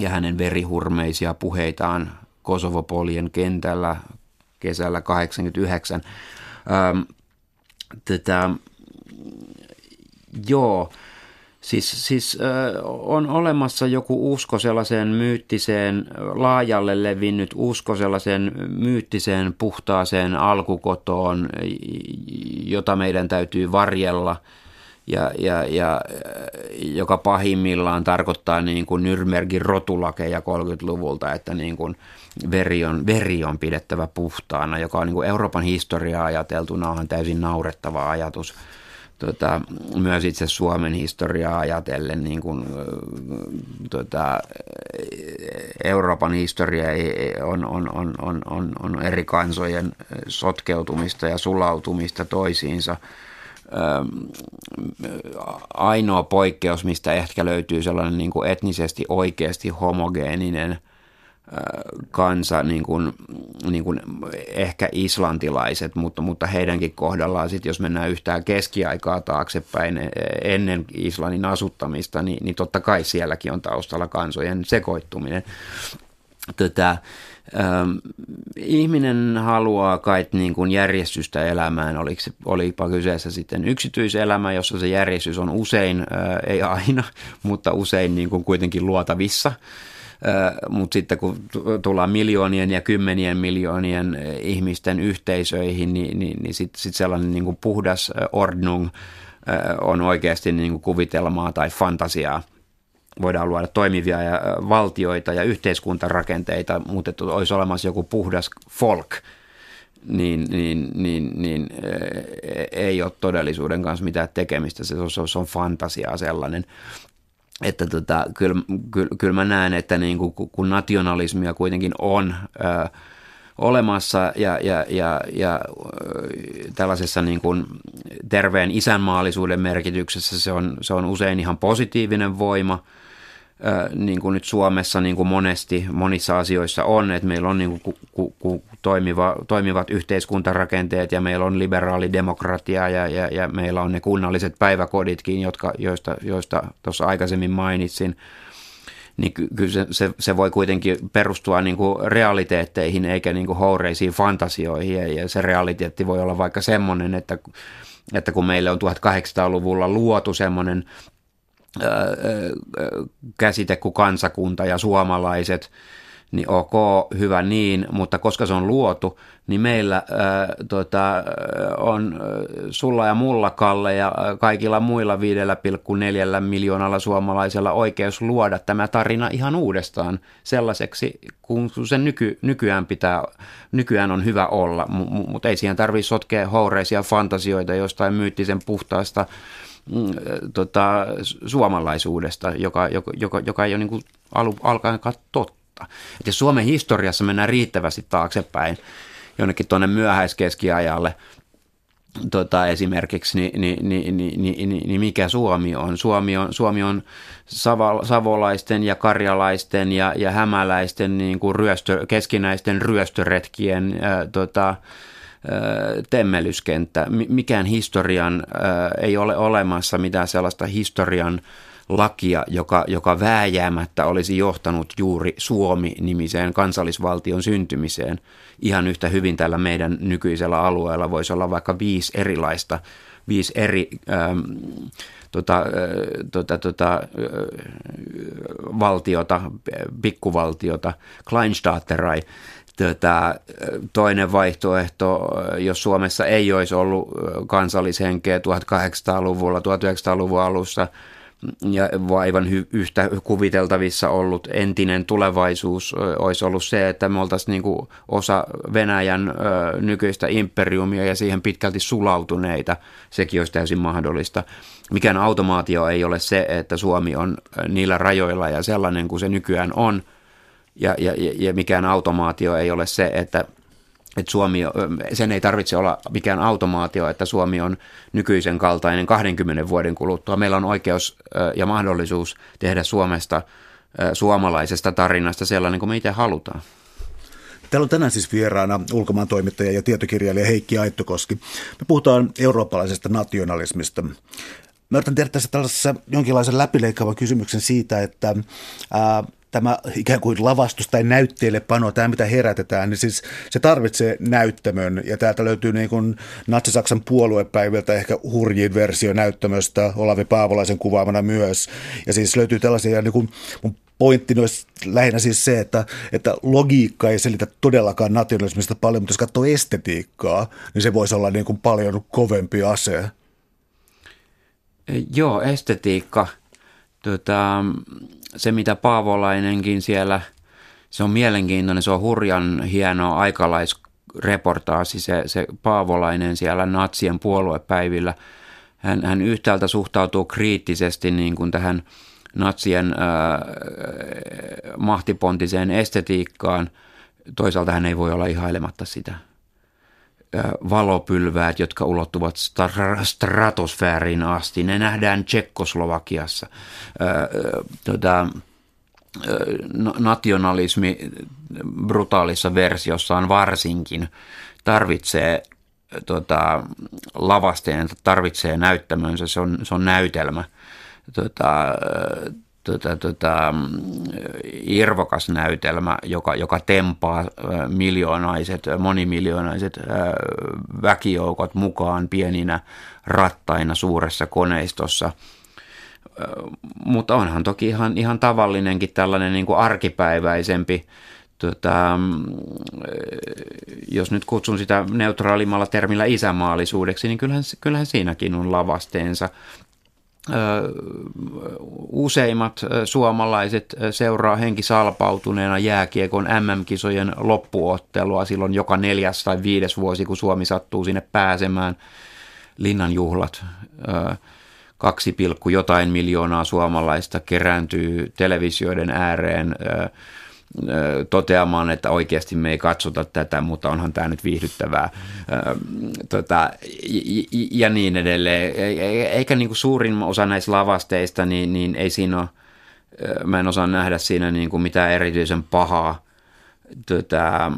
ja hänen verihurmeisia puheitaan Kosovopolien kentällä kesällä 89. Ähm, tätä, joo, Siis, siis on olemassa joku usko sellaiseen myyttiseen, laajalle levinnyt usko sellaiseen myyttiseen, puhtaaseen alkukotoon, jota meidän täytyy varjella ja, ja, ja joka pahimmillaan tarkoittaa niin kuin Nürnbergin rotulakeja 30-luvulta, että niin kuin veri, on, veri on pidettävä puhtaana, joka on niin kuin Euroopan historiaa ajateltuna on täysin naurettava ajatus – tota, myös itse Suomen historiaa ajatellen niin kuin, tota, Euroopan historia on, on, on, on, on, on eri kansojen sotkeutumista ja sulautumista toisiinsa. Ainoa poikkeus, mistä ehkä löytyy sellainen niin kuin etnisesti oikeasti homogeeninen – kansa, niin kuin, niin kuin ehkä islantilaiset, mutta, mutta heidänkin kohdallaan sitten, jos mennään yhtään keskiaikaa taaksepäin e, ennen Islannin asuttamista, niin, niin totta kai sielläkin on taustalla kansojen sekoittuminen. Tätä, ihminen haluaa kai niin kuin järjestystä elämään, oliko se, olipa kyseessä sitten yksityiselämä, jossa se järjestys on usein, ei aina, <laughs> mutta usein niin kuin kuitenkin luotavissa – mutta sitten kun tullaan miljoonien ja kymmenien miljoonien ihmisten yhteisöihin, niin, niin, niin sitten sit sellainen niin kuin puhdas ordnung on oikeasti niin kuin kuvitelmaa tai fantasiaa. Voidaan luoda toimivia ja valtioita ja yhteiskuntarakenteita, mutta että olisi olemassa joku puhdas folk, niin, niin, niin, niin ei ole todellisuuden kanssa mitään tekemistä. Se on, se on fantasiaa sellainen että tota, kyllä, kyllä, kyllä mä näen, että niin kuin, kun nationalismia kuitenkin on ö, olemassa ja, ja, ja, ja tällaisessa niin kuin terveen isänmaallisuuden merkityksessä se on, se on usein ihan positiivinen voima – niin kuin nyt Suomessa niin kuin monesti monissa asioissa on, että meillä on niin kuin, ku, ku, toimiva, toimivat yhteiskuntarakenteet ja meillä on liberaali demokratia ja, ja, ja meillä on ne kunnalliset päiväkoditkin, jotka, joista, joista tuossa aikaisemmin mainitsin, niin kyllä se, se, se voi kuitenkin perustua niin kuin realiteetteihin eikä niin kuin houreisiin fantasioihin. Ja se realiteetti voi olla vaikka semmoinen, että, että kun meille on 1800-luvulla luotu semmoinen – käsite kuin kansakunta ja suomalaiset, niin ok, hyvä niin, mutta koska se on luotu, niin meillä ää, tota, on sulla ja mulla, Kalle, ja kaikilla muilla 5,4 miljoonalla suomalaisella oikeus luoda tämä tarina ihan uudestaan sellaiseksi, kun se nyky, nykyään, pitää, nykyään on hyvä olla, mutta ei siihen tarvitse sotkea houreisia fantasioita jostain myyttisen puhtaasta tota, suomalaisuudesta, joka, joka, joka, joka ei ole niin alu, alkaenkaan totta. Et jos Suomen historiassa mennään riittävästi taaksepäin jonnekin tuonne myöhäiskeskiajalle, tota, esimerkiksi, niin, niin, niin, niin, niin, niin, niin mikä Suomi on? Suomi on, Suomi on savolaisten ja karjalaisten ja, ja hämäläisten niin kuin ryöstö, keskinäisten ryöstöretkien ää, tota, temmelyskenttä. Mikään historian, ei ole olemassa mitään sellaista historian lakia, joka, joka vääjäämättä olisi johtanut juuri Suomi-nimiseen kansallisvaltion syntymiseen. Ihan yhtä hyvin tällä meidän nykyisellä alueella voisi olla vaikka viisi erilaista, viisi eri ähm, tota, tota, tota, valtiota, pikkuvaltiota, Kleinstaaterei, Tätä, toinen vaihtoehto, jos Suomessa ei olisi ollut kansallishenkeä 1800-luvulla, 1900-luvun alussa, ja aivan hy- yhtä kuviteltavissa ollut entinen tulevaisuus olisi ollut se, että me oltaisiin niin kuin osa Venäjän ö, nykyistä imperiumia ja siihen pitkälti sulautuneita. Sekin olisi täysin mahdollista. Mikään automaatio ei ole se, että Suomi on niillä rajoilla ja sellainen kuin se nykyään on – ja, ja, ja mikään automaatio ei ole se, että, että Suomi, sen ei tarvitse olla mikään automaatio, että Suomi on nykyisen kaltainen 20 vuoden kuluttua. Meillä on oikeus ja mahdollisuus tehdä Suomesta suomalaisesta tarinasta sellainen kuin me itse halutaan. Täällä on tänään siis vieraana ulkomaan toimittaja ja tietokirjailija Heikki Aittokoski. Me puhutaan eurooppalaisesta nationalismista. Mä yritän tehdä tässä tällaisessa jonkinlaisen läpileikkaavan kysymyksen siitä, että ää, tämä ikään kuin lavastus tai näytteelle pano, tämä mitä herätetään, niin siis se tarvitsee näyttämön. Ja täältä löytyy niin kuin Natsi-Saksan puoluepäiviltä ehkä hurjin versio näyttämöstä, Olavi Paavolaisen kuvaamana myös. Ja siis löytyy tällaisia, niin kuin mun pointti olisi lähinnä siis se, että, että logiikka ei selitä todellakaan nationalismista paljon, mutta jos katsoo estetiikkaa, niin se voisi olla niin kuin paljon kovempi ase. Joo, estetiikka. Tota, se, mitä Paavolainenkin siellä, se on mielenkiintoinen, se on hurjan hieno aikalaisreportaasi, se, se Paavolainen siellä natsien puoluepäivillä. Hän, hän yhtäältä suhtautuu kriittisesti niin kuin tähän natsien äh, mahtipontiseen estetiikkaan. Toisaalta hän ei voi olla ihailematta sitä valopylväät, jotka ulottuvat stratosfääriin asti. Ne nähdään Tsekkoslovakiassa. Tota, nationalismi brutaalissa versiossaan varsinkin tarvitsee tota, lavasteen, tarvitsee näyttämönsä, se on, se on näytelmä. Tota, tota, tota, irvokas näytelmä, joka, joka tempaa miljoonaiset, monimiljoonaiset väkijoukot mukaan pieninä rattaina suuressa koneistossa. Mutta onhan toki ihan, ihan tavallinenkin tällainen niin kuin arkipäiväisempi tota, jos nyt kutsun sitä neutraalimmalla termillä isämaallisuudeksi, niin kyllähän, kyllähän siinäkin on lavasteensa useimmat suomalaiset seuraa henkisalpautuneena jääkiekon MM-kisojen loppuottelua silloin joka neljäs tai viides vuosi, kun Suomi sattuu sinne pääsemään. Linnanjuhlat, kaksi pilkku jotain miljoonaa suomalaista kerääntyy televisioiden ääreen toteamaan, että oikeasti me ei katsota tätä, mutta onhan tämä nyt viihdyttävää tota, ja niin edelleen. Eikä niin kuin suurin osa näistä lavasteista, niin, niin ei siinä ole, mä en osaa nähdä siinä niin kuin mitään erityisen pahaa. Tota,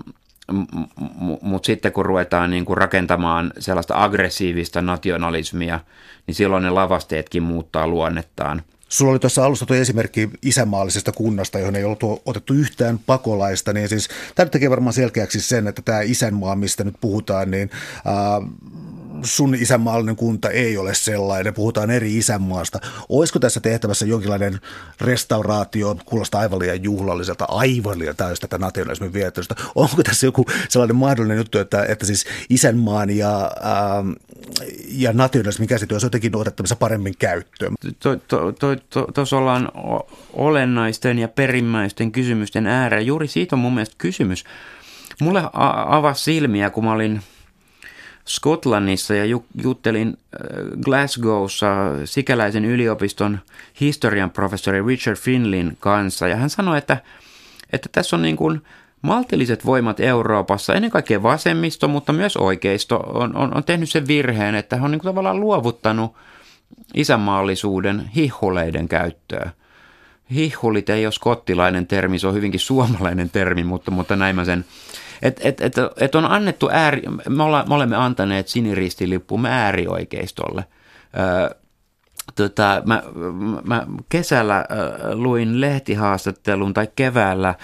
mutta sitten kun ruvetaan niin kuin rakentamaan sellaista aggressiivista nationalismia, niin silloin ne lavasteetkin muuttaa luonnettaan – Sulla oli tuossa alussa tuo esimerkki isänmaallisesta kunnasta, johon ei ollut otettu yhtään pakolaista, niin siis tämä tekee varmaan selkeäksi sen, että tämä isänmaa, mistä nyt puhutaan, niin ää, sun isänmaallinen kunta ei ole sellainen, puhutaan eri isänmaasta. Olisiko tässä tehtävässä jonkinlainen restauraatio, kuulostaa aivan liian juhlalliselta, aivan liian täystä tätä nationalismin viettelystä. Onko tässä joku sellainen mahdollinen juttu, että, että siis isänmaan ja, ää, ja nationalismin käsite olisi jotenkin otettavissa paremmin käyttöön? Tuossa ollaan olennaisten ja perimmäisten kysymysten äärellä. Juuri siitä on mun mielestä kysymys. Mulle avasi silmiä, kun mä olin – Skotlannissa ja juttelin äh, Glasgowssa sikäläisen yliopiston historian professori Richard Finlin kanssa. Ja hän sanoi, että, että tässä on niin kuin maltilliset voimat Euroopassa, ennen kaikkea vasemmisto, mutta myös oikeisto, on, on, on tehnyt sen virheen, että hän on niin kuin tavallaan luovuttanut isänmaallisuuden hihhuleiden käyttöä. Hihhulit ei ole skottilainen termi, se on hyvinkin suomalainen termi, mutta, mutta näin mä sen et, et, et, et on annettu ääri, me, olla, me olemme antaneet siniristilippumme äärioikeistolle. Öö, tota, mä, mä kesällä luin lehtihaastattelun tai keväällä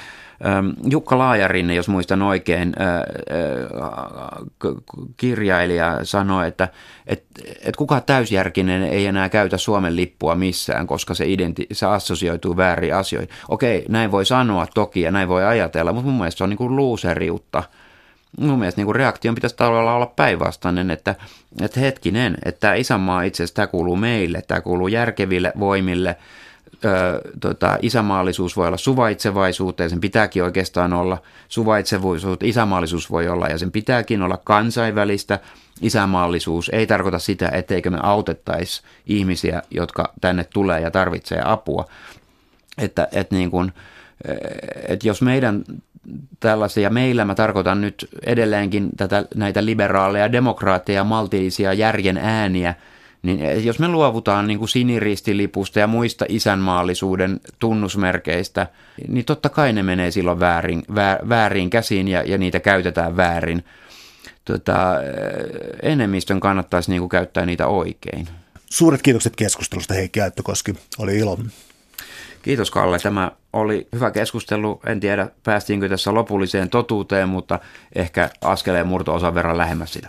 Jukka Laajarinne, jos muistan oikein, kirjailija sanoi, että et, et kuka täysjärkinen ei enää käytä Suomen lippua missään, koska se, identi- se assosioituu väärin asioihin. Okei, näin voi sanoa toki ja näin voi ajatella, mutta mun mielestä se on niin kuin luuseriutta. Mun mielestä niin kuin reaktion pitäisi tavallaan olla päinvastainen, että, että hetkinen, että tämä isänmaa itse asiassa tämä kuuluu meille, tämä kuuluu järkeville voimille – ö, tota, isämaallisuus voi olla suvaitsevaisuutta ja sen pitääkin oikeastaan olla suvaitsevaisuutta. Isämaallisuus voi olla ja sen pitääkin olla kansainvälistä. Isämaallisuus ei tarkoita sitä, etteikö me autettaisi ihmisiä, jotka tänne tulee ja tarvitsee apua. Että, että niin kuin, että jos meidän tällaisia, ja meillä mä tarkoitan nyt edelleenkin tätä, näitä liberaaleja, demokraatteja, maltillisia järjen ääniä – niin eh, jos me luovutaan niin kuin siniristilipusta ja muista isänmaallisuuden tunnusmerkeistä, niin totta kai ne menee silloin väärin, väärin käsiin ja, ja niitä käytetään väärin. Tota, eh, enemmistön kannattaisi niin kuin käyttää niitä oikein. Suuret kiitokset keskustelusta Heikki Aittokoski. Oli ilo. Kiitos Kalle. Tämä oli hyvä keskustelu. En tiedä, päästiinkö tässä lopulliseen totuuteen, mutta ehkä askeleen murto-osan verran lähemmäs sitä.